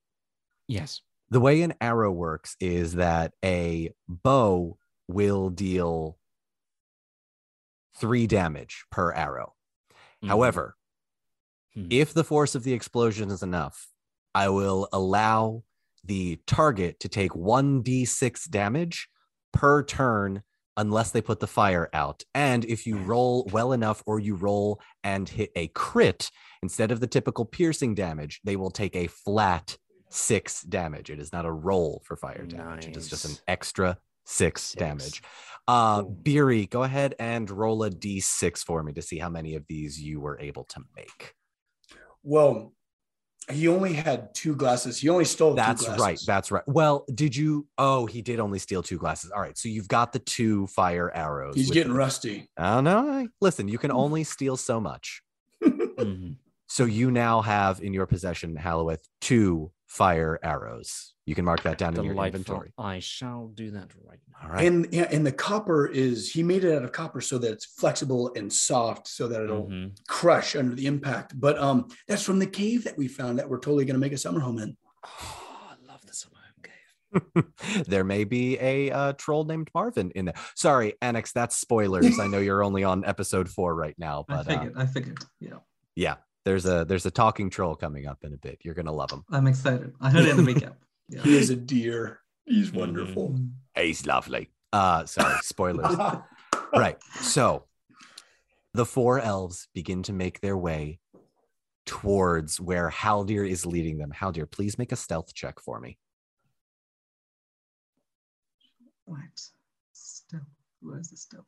Yes. the way an arrow works is that a bow will deal three damage per arrow. Mhm. However, Hmm. if the force of the explosion is enough, I will allow the target to take 1d6 damage per turn unless they put the fire out. And if you roll well enough or you roll and hit a crit, instead of the typical piercing damage, they will take a flat six damage. It is not a roll for fire damage, it is just an extra six, Six. damage. Uh, Beery, go ahead and roll a d6 for me to see how many of these you were able to make. Well, he only had two glasses. He only stole That's two right. That's right. Well, did you? Oh, he did only steal two glasses. All right. So you've got the two fire arrows. He's getting the- rusty. I don't know. Listen, you can [laughs] only steal so much. [laughs] Mhm. So you now have in your possession, Halloweth, two fire arrows. You can mark that down in your inventory. I shall do that right now. All right. And yeah, and the copper is he made it out of copper so that it's flexible and soft, so that it'll Mhm. crush under the impact. But um, that's from the cave that we found that we're totally going to make a summer home in. Oh, I love the summer home cave. [laughs] there may be a uh, troll named Marvin in there. Sorry, Annex, that's spoilers. I know you're only on episode four right now, I but uh. I figured. Yeah. yeah, there's a there's a talking troll coming up in a bit. You're gonna love him. I'm excited. I heard it in the recap. [laughs] Yeah. He is a deer. He's Mhm. wonderful. He's lovely. Uh, sorry, spoilers. [laughs] right. So the four elves begin to make their way towards where Haldir is leading them. Haldir, please make a stealth check for me. Right. Stealth. Where's the stealth?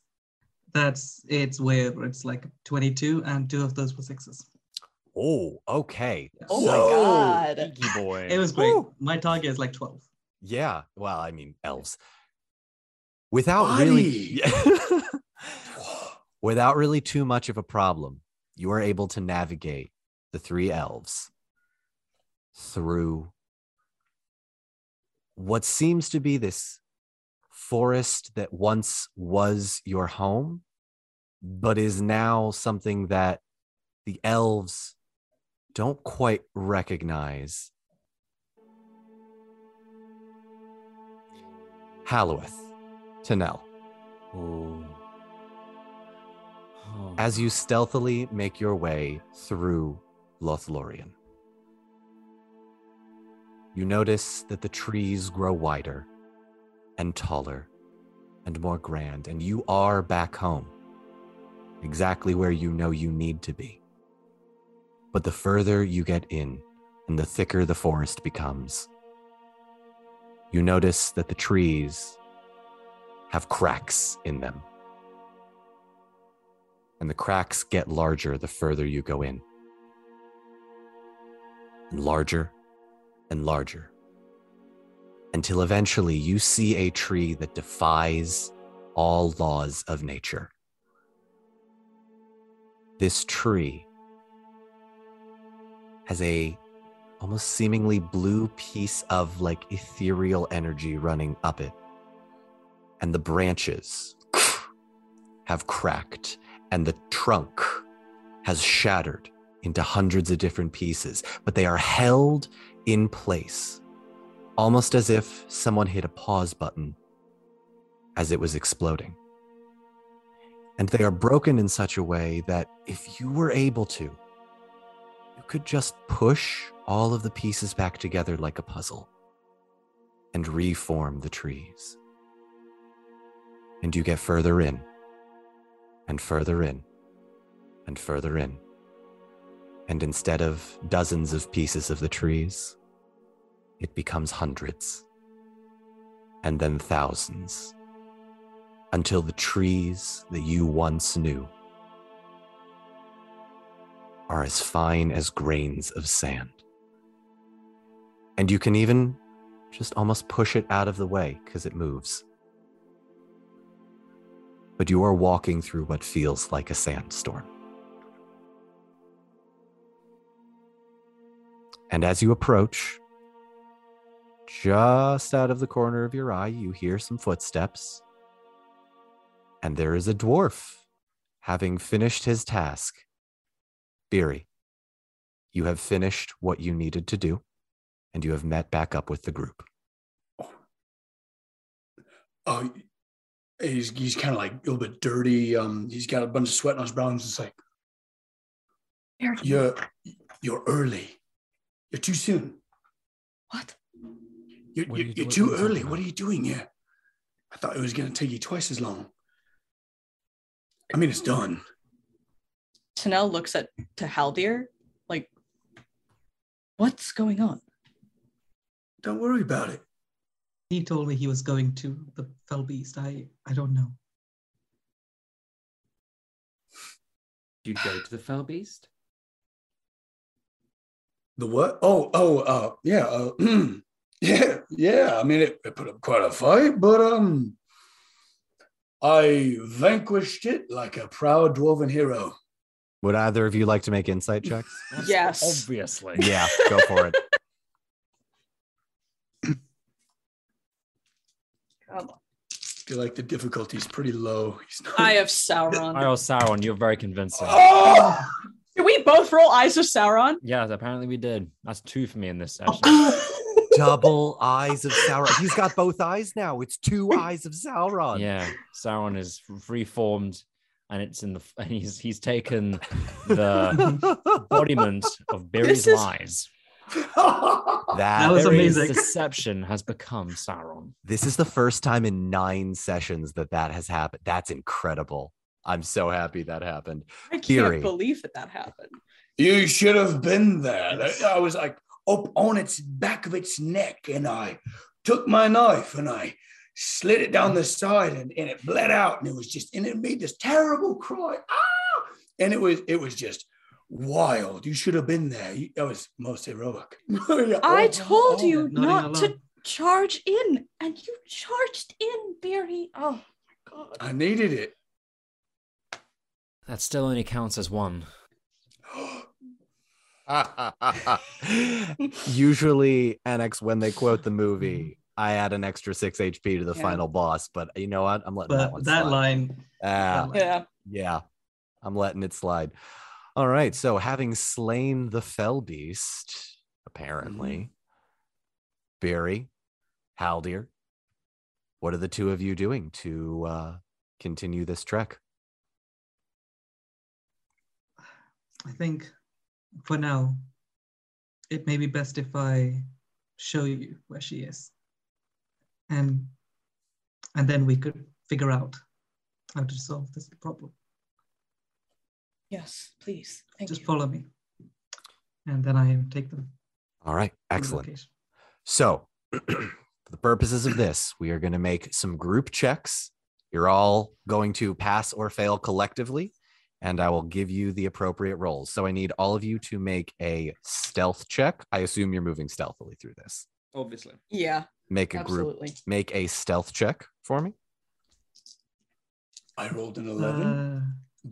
That's it's where it's like 22, and two of those were sixes. Oh, okay. Oh So- my god. Cheeky boy. It was great. Woo. My target is like 12. Yeah. Well, I mean, elves. Without really, [laughs] without really too much of a problem, you are able to navigate the three elves through what seems to be this forest that once was your home. but is now something that the elves don't quite recognize. Halloweth, Tanel. Oh. as you stealthily make your way through Lothlorien, you notice that the trees grow wider and taller and more grand, and you are back home, exactly where you know you need to be. But the further you get in and the thicker the forest becomes, you notice that the trees have cracks in them. And the cracks get larger the further you go in. And larger and larger. Until eventually you see a tree that defies all laws of nature. This tree has a almost seemingly blue piece of like ethereal energy running up it. And the branches have cracked, and the trunk has shattered into hundreds of different pieces, but they are held in place, almost as if someone hit a pause button as it was exploding. And they are broken in such a way that if you were able to, could just push all of the pieces back together like a puzzle and reform the trees. And you get further in and further in and further in. And instead of dozens of pieces of the trees, it becomes hundreds and then thousands until the trees that you once knew are as fine as grains of sand. And you can even just almost push it out of the way because it moves. But you are walking through what feels like a sandstorm. And as you approach, just out of the corner of your eye, you hear some footsteps. And there is a dwarf having finished his task. Beery, you have finished what you needed to do, and you have met back up with the group. Oh, he's he's kind of like a little bit dirty. Um, he's got a bunch of sweat on his brow. and It's like you're you're early. You're too soon. What? You're, What you're, you- you're too what early. What are you doing here? I thought it was going to take you twice as long. I mean, it's done. Tanel looks at to Haldir, like, what's going on? Don't worry about it. He told me he was going to the Fell Beast. I I don't know. You'd go to the Fell Beast? The what? Oh, oh, uh, yeah, uh, [clears throat] yeah, yeah. I mean, it, it put up quite a fight, but um, I vanquished it like a proud dwarven hero. Would either of you like to make insight checks? [laughs] Yes. Obviously. yeah, go for it. [laughs] Come on. I feel like the difficulty's pretty low. He's not. I have Sauron. I was Sauron. You're very convincing. Oh! Did we both roll eyes of Sauron? Yes, apparently we did. That's two for me in this session. [laughs] Double eyes of Sauron. He's got both eyes now. It's two eyes of Sauron. Yeah, Sauron is reformed, and it's in the. [laughs] And he's he's taken [laughs] the embodiment of Barry's This is- lies. [laughs] that, That was Barry's amazing. deception has become Sauron. this is the first time in nine sessions that that has happened. That's incredible. I'm so happy that happened. I can't Theory. believe that that happened. you should have been there. I, I was like up on its back of its neck, and I took my knife and I slid it down the side, and, and it bled out, and it was just, and it made this terrible cry. Ah! And it was, it was just wild. You should have been there. You, that was most heroic. Yeah. [laughs] [laughs] I Oh, told oh, you nodding not to charge in, and you charged in, Beery. Oh my god. I needed it. That still only counts as one. [laughs] Usually, Annex, when they quote the movie, I add an extra six HP to the Yeah. final boss, but you know what? I'm letting that one that slide. line, that line- Yeah. Yeah, I'm letting it slide. All right. So, having slain the fell beast, apparently, Barry, Haldir, what are the two of you doing to uh, continue this trek? I think for now, it may be best if I show you where she is. And and then we could figure out how to solve this problem. Yes, please. Thank Just you. follow me. And then I take them. All right. Excellent. So, [clears throat] for the purposes of this, we are going to make some group checks. You're all going to pass or fail collectively, and I will give you the appropriate rolls. So, I need all of you to make a stealth check. I assume you're moving stealthily through this. Obviously. Yeah, Make a group, make a stealth check for me. I rolled an 11, Uh,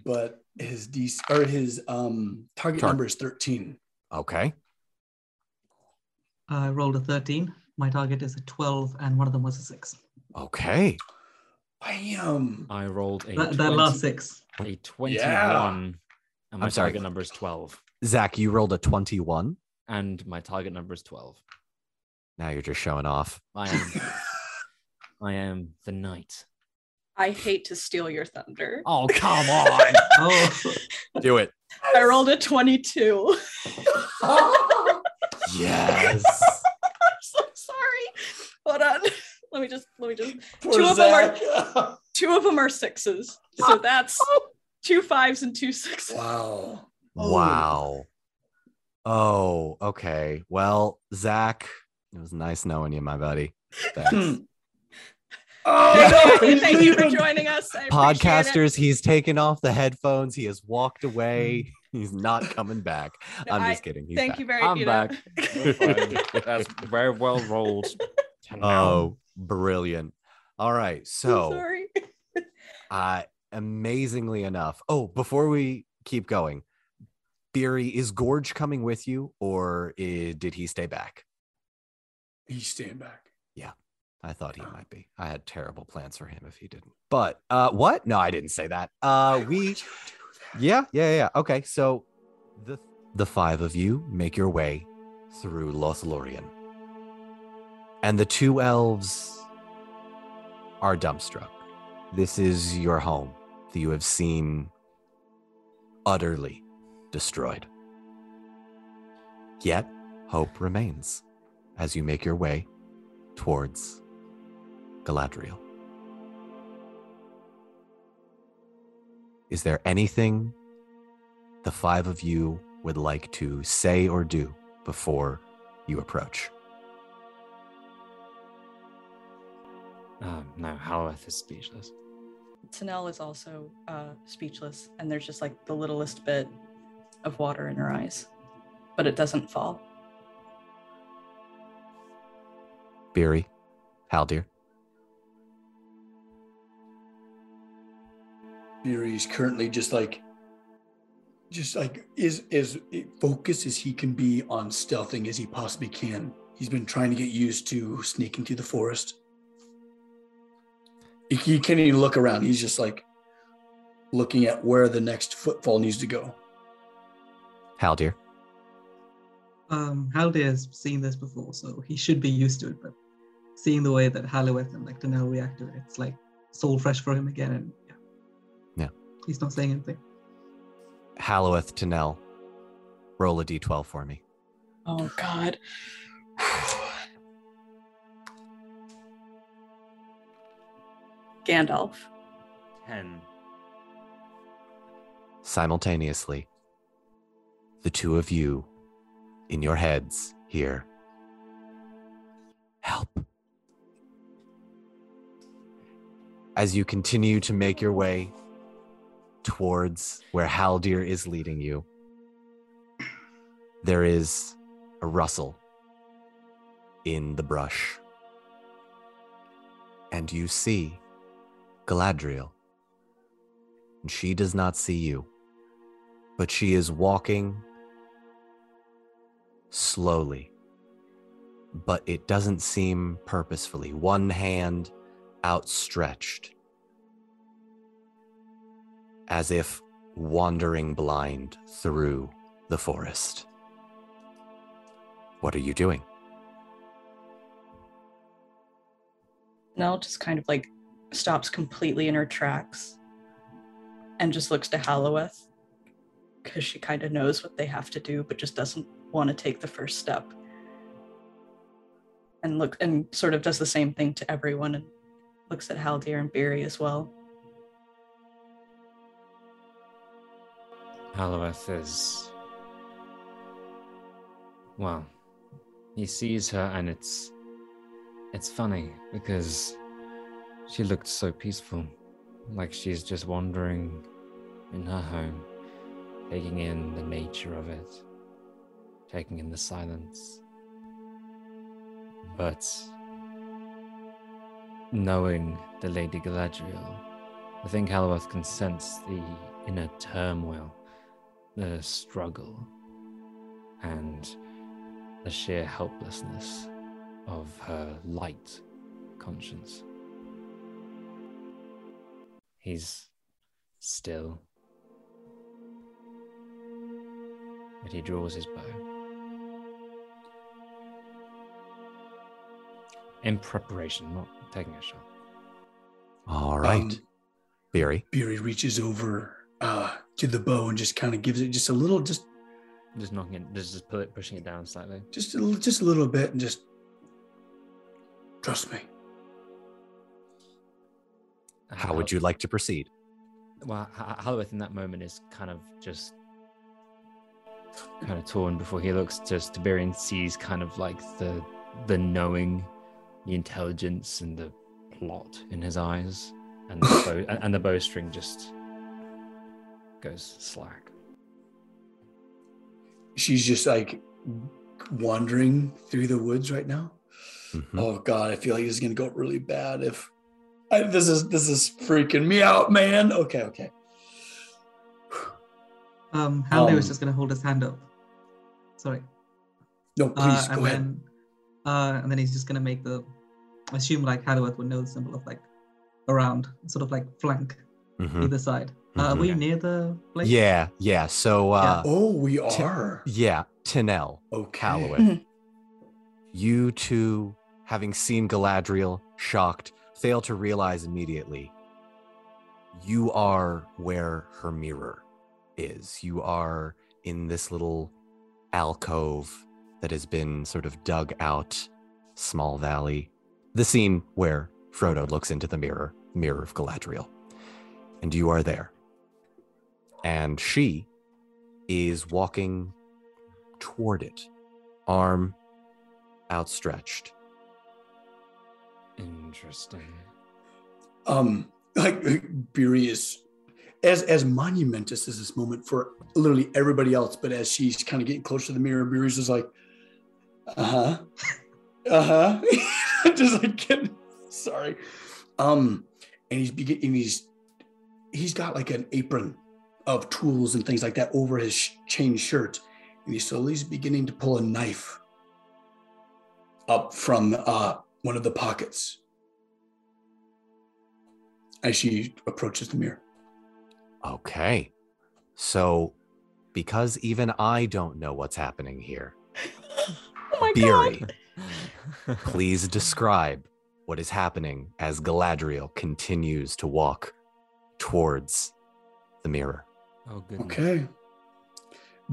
but his DC or his um target Tar- number is 13. Okay. I rolled a 13. My target is a 12, and one of them was a six. Okay. Bam. I rolled a That, that 20 last six. a 21 Yeah. and my I'm sorry. target number is 12 Zach, you rolled a 21. and my target number is 12 Now you're just showing off. i am i am the knight I hate to steal your thunder. oh come on [laughs] Oh, Do it. I rolled a 22. oh. Yes. [laughs] I'm so sorry. Hold on. Let me just let me just Poor Two of them are- [laughs] two of them are sixes. So that's two fives and two sixes. wow. Wow. Oh, okay. Well, Zach, it was nice knowing you, my buddy. Thanks. Hmm. [laughs] [laughs] Thank Oh, you, no, thank you for joining us. I appreciate it. Podcasters, he's taken off the headphones. He has walked away. He's not coming back. [laughs] No, I'm I- just kidding. He's Thank back. you very much. i'm you back that's very well rolled Oh, brilliant. All right. I'm So, sorry. uh, amazingly enough. Oh, before we keep going, Beery, is Gorge coming with you or i- did he stay back? He's staying back. Yeah. I thought he might be. I had terrible plans for him if he didn't. But uh what? No, I didn't say that. Uh we Would you do that? Yeah, yeah, yeah. Okay, so the the five of you make your way through Lothlorien. And the two elves are dumbstruck. This is your home that you have seen utterly destroyed. Yet hope remains as you make your way towards Galadriel. Is there anything the five of you would like to say or do before you approach? um, no Halloweth is speechless Tanel is also uh, speechless, and there's just like the littlest bit of water in her eyes, but it doesn't fall. Beery, Haldir, Fury's currently just like just like is as focused as he can be on stealthing as he possibly can. He's been trying to get used to sneaking through the forest. He, he can't even look around. He's just like looking at where the next footfall needs to go. Haldir. um, Haldir has seen this before, so he should be used to it. But seeing the way that Halloweth and like Tanel react to it, it's like soul fresh for him again. And yeah, Yeah. he's not saying anything. Halloweth Tanel. Roll a d12 for me. Oh God. Gandalf. 10 Simultaneously, the two of you in your heads hear help. As you continue to make your way towards where Haldir is leading you, there is a rustle in the brush. And you see Galadriel. And she does not see you, but she is walking slowly. But it doesn't seem purposefully. One hand outstretched. as if wandering blind through the forest. What are you doing? Nell just kind of like stops completely in her tracks and just looks to Halloweth because she kind of knows what they have to do, but just doesn't want to take the first step. And look and sort of does the same thing to everyone and looks at Haldir and Beery as well. Halloweth is. Well, he sees her and it's. It's funny because she looked so peaceful. Like she's just wandering in her home, taking in the nature of it, taking in the silence. But knowing the Lady Galadriel, I think Halloweth can sense the inner turmoil, the struggle, and the sheer helplessness of her light conscience. He's still, but he draws his bow. In preparation, not taking a shot. All right. Um, Beery. Beery reaches over uh, to the bow and just kind of gives it just a little, just Just knocking it, just, just pull it, pushing it down slightly. just a, little- just a little bit, and just trust me. And How would you like to proceed? Well, H- Halloweth in that moment is kind of just kind of torn before he looks just to Beery and sees kind of like the the knowing, the intelligence and the plot in his eyes, and the [laughs] bow, and- and the bowstring just goes slack. She's just like wandering through the woods right now. Mhm. Oh God, I feel like this is gonna go really bad if I, this is this is freaking me out, man. Okay, okay. [sighs] Um, Haldir was Um, just gonna hold his hand up. Sorry. No, Uh, please and go ahead. then, uh, and then he's just gonna make the, assume like Halloweth would know the symbol of like around, sort of like flank Mhm. either side. Uh, Mhm. were you near the place? Yeah, yeah. So, uh, Oh, we Ti- are. yeah, Tanel, Okay. Calloway. [laughs] You two, having seen Galadriel, shocked, fail to realize immediately you are where her mirror is. You are in this little alcove that has been sort of dug out, small valley. The scene where Frodo looks into the mirror, mirror of Galadriel. And you are there. And she is walking toward it, arm outstretched. Interesting. Um, like Beery is as as monumentous as this moment for literally everybody else, but as she's kind of getting close to the mirror, Beery's just like, uh huh, [laughs] uh huh, [laughs] [laughs] just like getting [laughs] sorry. Um, and he's beginning, he's he's got like an apron of tools and things like that over his sh- chain shirt, and he slowly is beginning to pull a knife up from uh, one of the pockets as she approaches the mirror. Okay. So, because even I don't know what's happening here, [laughs] Oh my god. Beery, please describe what is happening as Galadriel continues to walk towards the mirror. Oh goodness. Okay.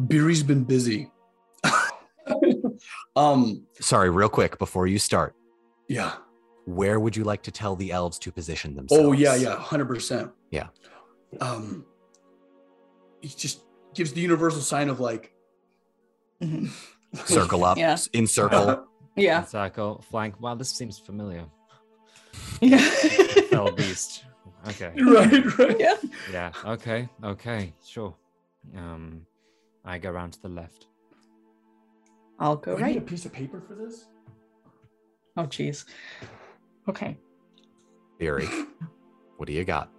Beery's been busy. [laughs] um, Sorry, real quick before you start, yeah. where would you like to tell the elves to position themselves? Oh, yeah, yeah, 100%. Yeah. Um, he just gives the universal sign of like, Mhm. Circle up, Yeah. in circle. [laughs] Yeah. Circle, flank. Wow, this seems familiar. Yeah. [laughs] Fell [laughs] beast. Okay. right, right. yeah. Yeah. Okay. Okay. Sure. Um, I go around to the left. I'll go Do I need a piece of paper for this? Oh, jeez. Okay. Beery, what do you got?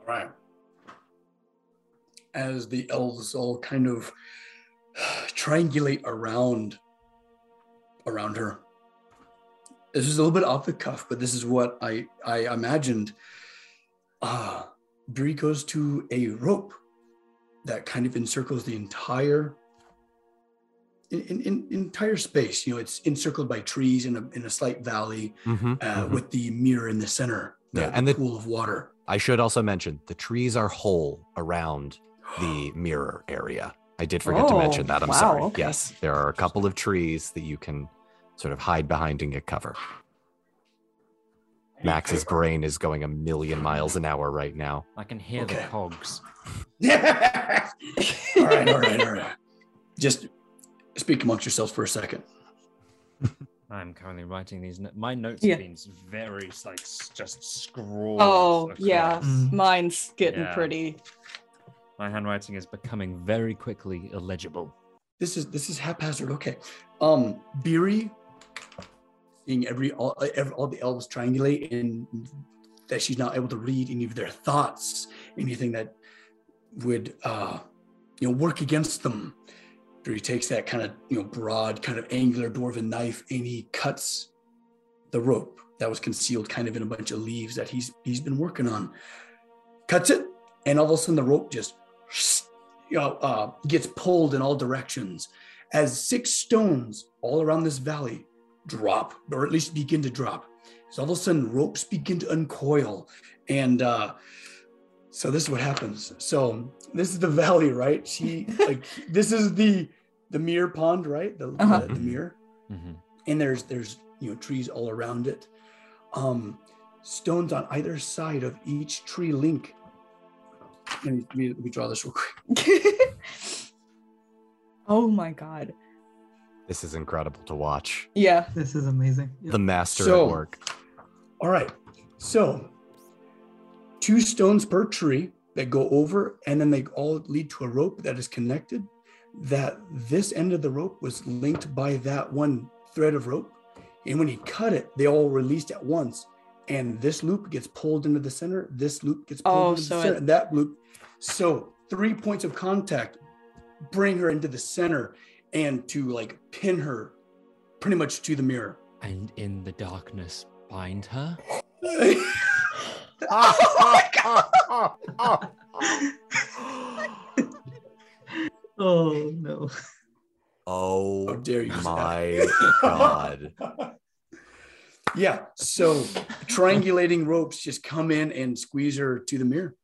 All right. As the elves all kind of triangulate around around her. This is a little bit off the cuff, but this is what I I imagined. Uh Beery goes to a rope that kind of encircles the entire in, in, entire space. You know, it's encircled by trees in a in a slight valley Mhm, uh, mhm. with the mirror in the center. The, Yeah, and the- pool of water. I should also mention the trees are whole around the mirror area. I did forget to Oh, mention that. I'm wow, sorry. okay. Yes, there are a couple of trees that you can sort of hide behind and get cover. Max's brain is going a million miles an hour right now. I can hear the Okay. cogs. [laughs] all right, all right, all right. Just speak amongst yourselves for a second. [laughs] I'm currently writing these. No- My notes Yeah. have been very like just scrawled. Oh, yeah. across. Mm. Mine's getting Yeah. pretty. My handwriting is becoming very quickly illegible. This is this is haphazard. Okay. Um, Beery, seeing every all every, all the elves triangulate and that she's not able to read any of their thoughts, anything that would uh, you know work against them. Beery takes that kind of you know broad, kind of angular dwarven knife and he cuts the rope that was concealed kind of in a bunch of leaves that he's he's been working on. Cuts it, and all of a sudden the rope just you know, uh, gets pulled in all directions as six stones all around this valley drop, or at least begin to drop. So all of a sudden, ropes begin to uncoil, and uh, so this is what happens. So this is the [laughs] valley, right? She like [laughs] this is the the mirror pond, right? The, Uh-huh. the, the mirror Mhm. and there's there's you know trees all around it um stones on either side of each tree link let me, let me, let me draw this real quick [laughs] oh my god. This is incredible to watch. Yeah. This is amazing. Yeah. The master So- at work. all right so two stones per tree that go over and then they all lead to a rope that is connected that this end of the rope was linked by that one thread of rope and when he cut it they all released at once and this loop gets pulled into the center this loop gets pulled Oh, into so the center it- and that loop so three points of contact bring her into the center and to like pin her pretty much to the mirror And in the darkness, bind her. [laughs] Oh, oh no. oh How dare you, my god. [laughs] yeah. So triangulating ropes just come in and squeeze her to the mirror,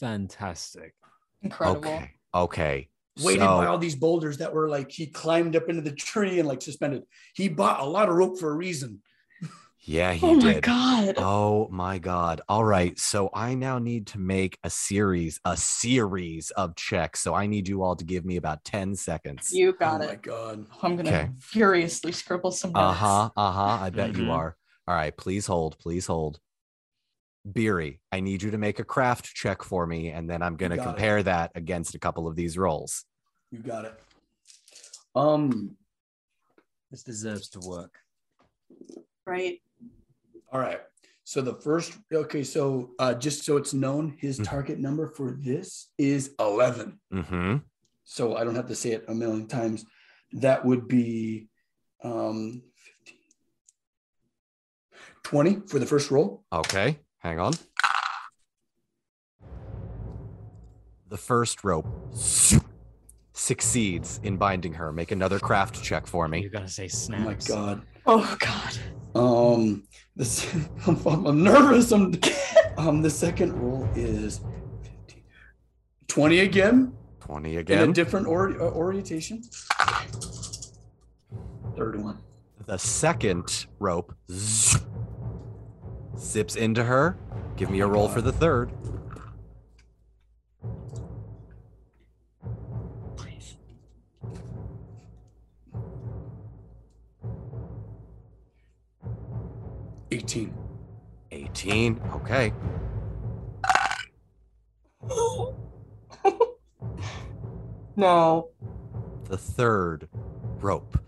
Fantastic. Incredible. Okay. Okay. weighted So- by all these boulders that were like he climbed up into the tree and like suspended. He bought a lot of rope for a reason. Yeah, he did. Oh my god. Oh my god. All right. So I now need to make a series, a series of checks. So I need you all to give me about 10 seconds. You got it. oh my god. I'm gonna Okay. furiously scribble some notes. Uh-huh. Uh-huh. I bet you Mhm. are. All right, please hold. Please hold. Beery, I need you to make a craft check for me, and then I'm gonna got it. compare that against a couple of these rolls. You got it. Um. This deserves to work. Right. All right. So the first. Okay. So uh, just so it's known, his Mhm. target number for this is eleven. Mm-hmm. so I don't have to say it a million times. That would be um, 15, 20 for the first roll. Okay, hang on. The first rope succeeds in binding her. Make another craft check for me. You me. gotta say snaps. Oh my god. Oh god. Um, this [laughs] I'm, I'm nervous. I'm um the second roll is 15, 20 again 20 again. in a again. different or, uh, orientation. Third one. the second rope zips into her. Give me a roll for the third. Eighteen. 18. Okay. [laughs] No. The third rope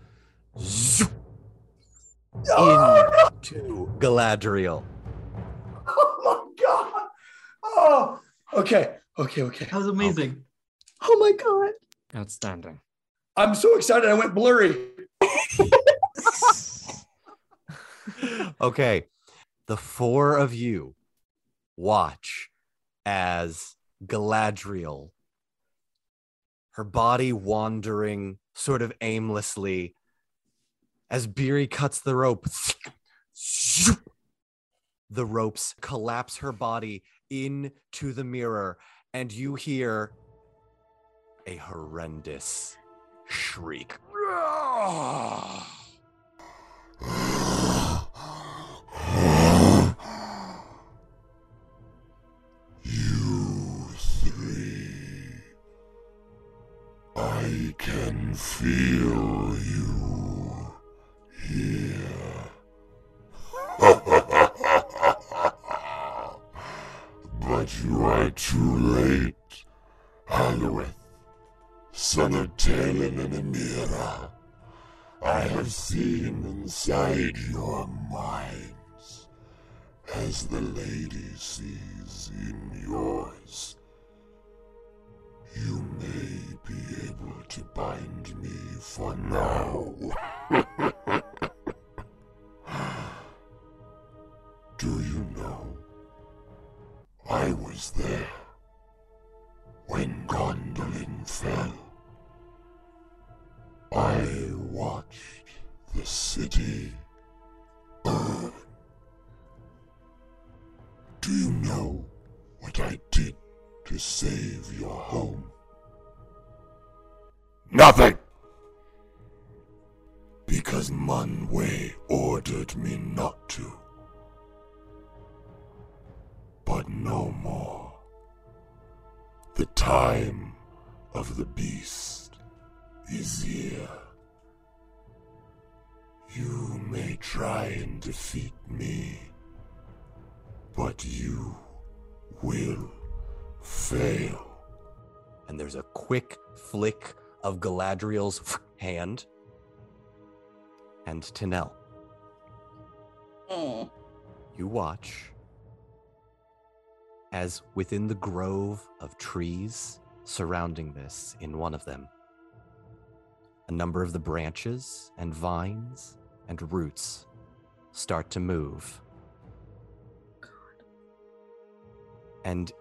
Oh, into ah, Galadriel. Oh my god. Oh. Okay. Okay. Okay. That was amazing. Oh, oh my god. Outstanding. I'm so excited. I went blurry. [laughs] okay. The four of you watch as Galadriel, her body wandering sort of aimlessly, as Beery cuts the rope, [laughs] the ropes collapse her body into the mirror, and you hear a horrendous shriek. [sighs] You three. I can feel you here. You are too late, Halloweth, son of Talon and Amira. I have seen inside your minds as the lady sees in yours. You may be able to bind me for now. [laughs] Do you know what I did to save your home? Nothing! Because Munway ordered me not to. But no more. The time of the beast is here. You may try and defeat me, but you will fail. and there's a quick flick of Galadriel's [laughs] hand. And Tanel, Mm. you watch as within the grove of trees surrounding this, in one of them, a number of the branches and vines and roots start to move. And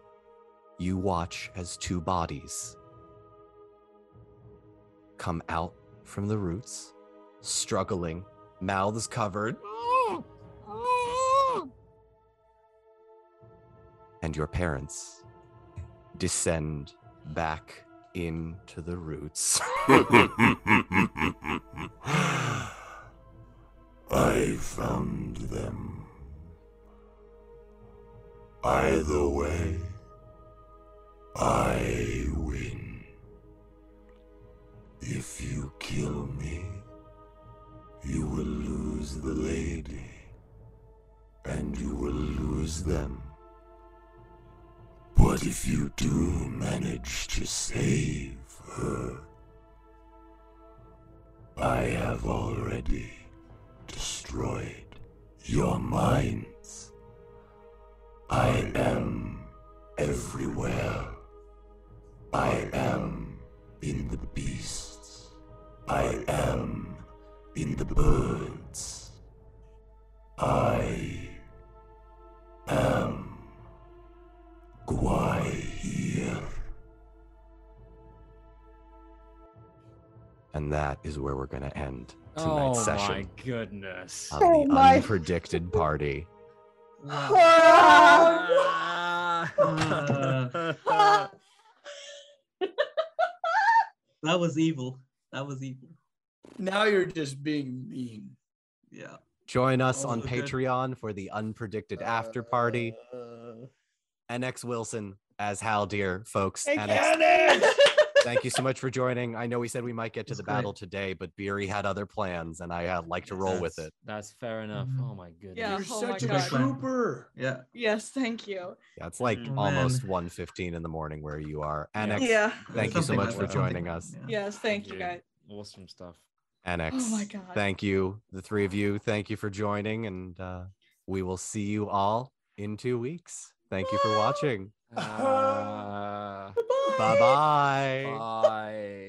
you watch as two bodies come out from the roots, struggling, mouths covered. And your parents descend back into the roots. [laughs] I found them. Either way, I win. If you kill me, you will lose the lady, and you will lose them. But if you do manage to save her, I have already destroyed your minds. I am everywhere. I am in the beasts. I am in the birds. I am Gwaihir. and that is where we're going to end oh tonight's oh session my goodness. of Oh the my- unpredicted party. [laughs] That was evil. That was evil. Now you're just being mean. Yeah. Join us Oh, on good. Patreon for the unpredicted after party. Uh, NX Wilson as Haldir, folks. Hey, NX, [laughs] thank you so much for joining. I know we said we might get to the great. battle today, but Beery had other plans, and I uh, like to roll with it. That's fair enough. Mhm. Oh my goodness. Yeah. You're oh my such a God. trooper. Yeah. yes, thank you. Yeah, it's like Mm. almost 1.15 in the morning where you are. Yeah. NX, Yeah. thank you so much for joining us. Yeah. Yes, thank you guys. Awesome stuff. NX, Oh my God. thank you, the three of you. Thank you for joining, and uh, we will see you all in two weeks. Thank you for watching. Uh, [laughs] Bye-bye. bye.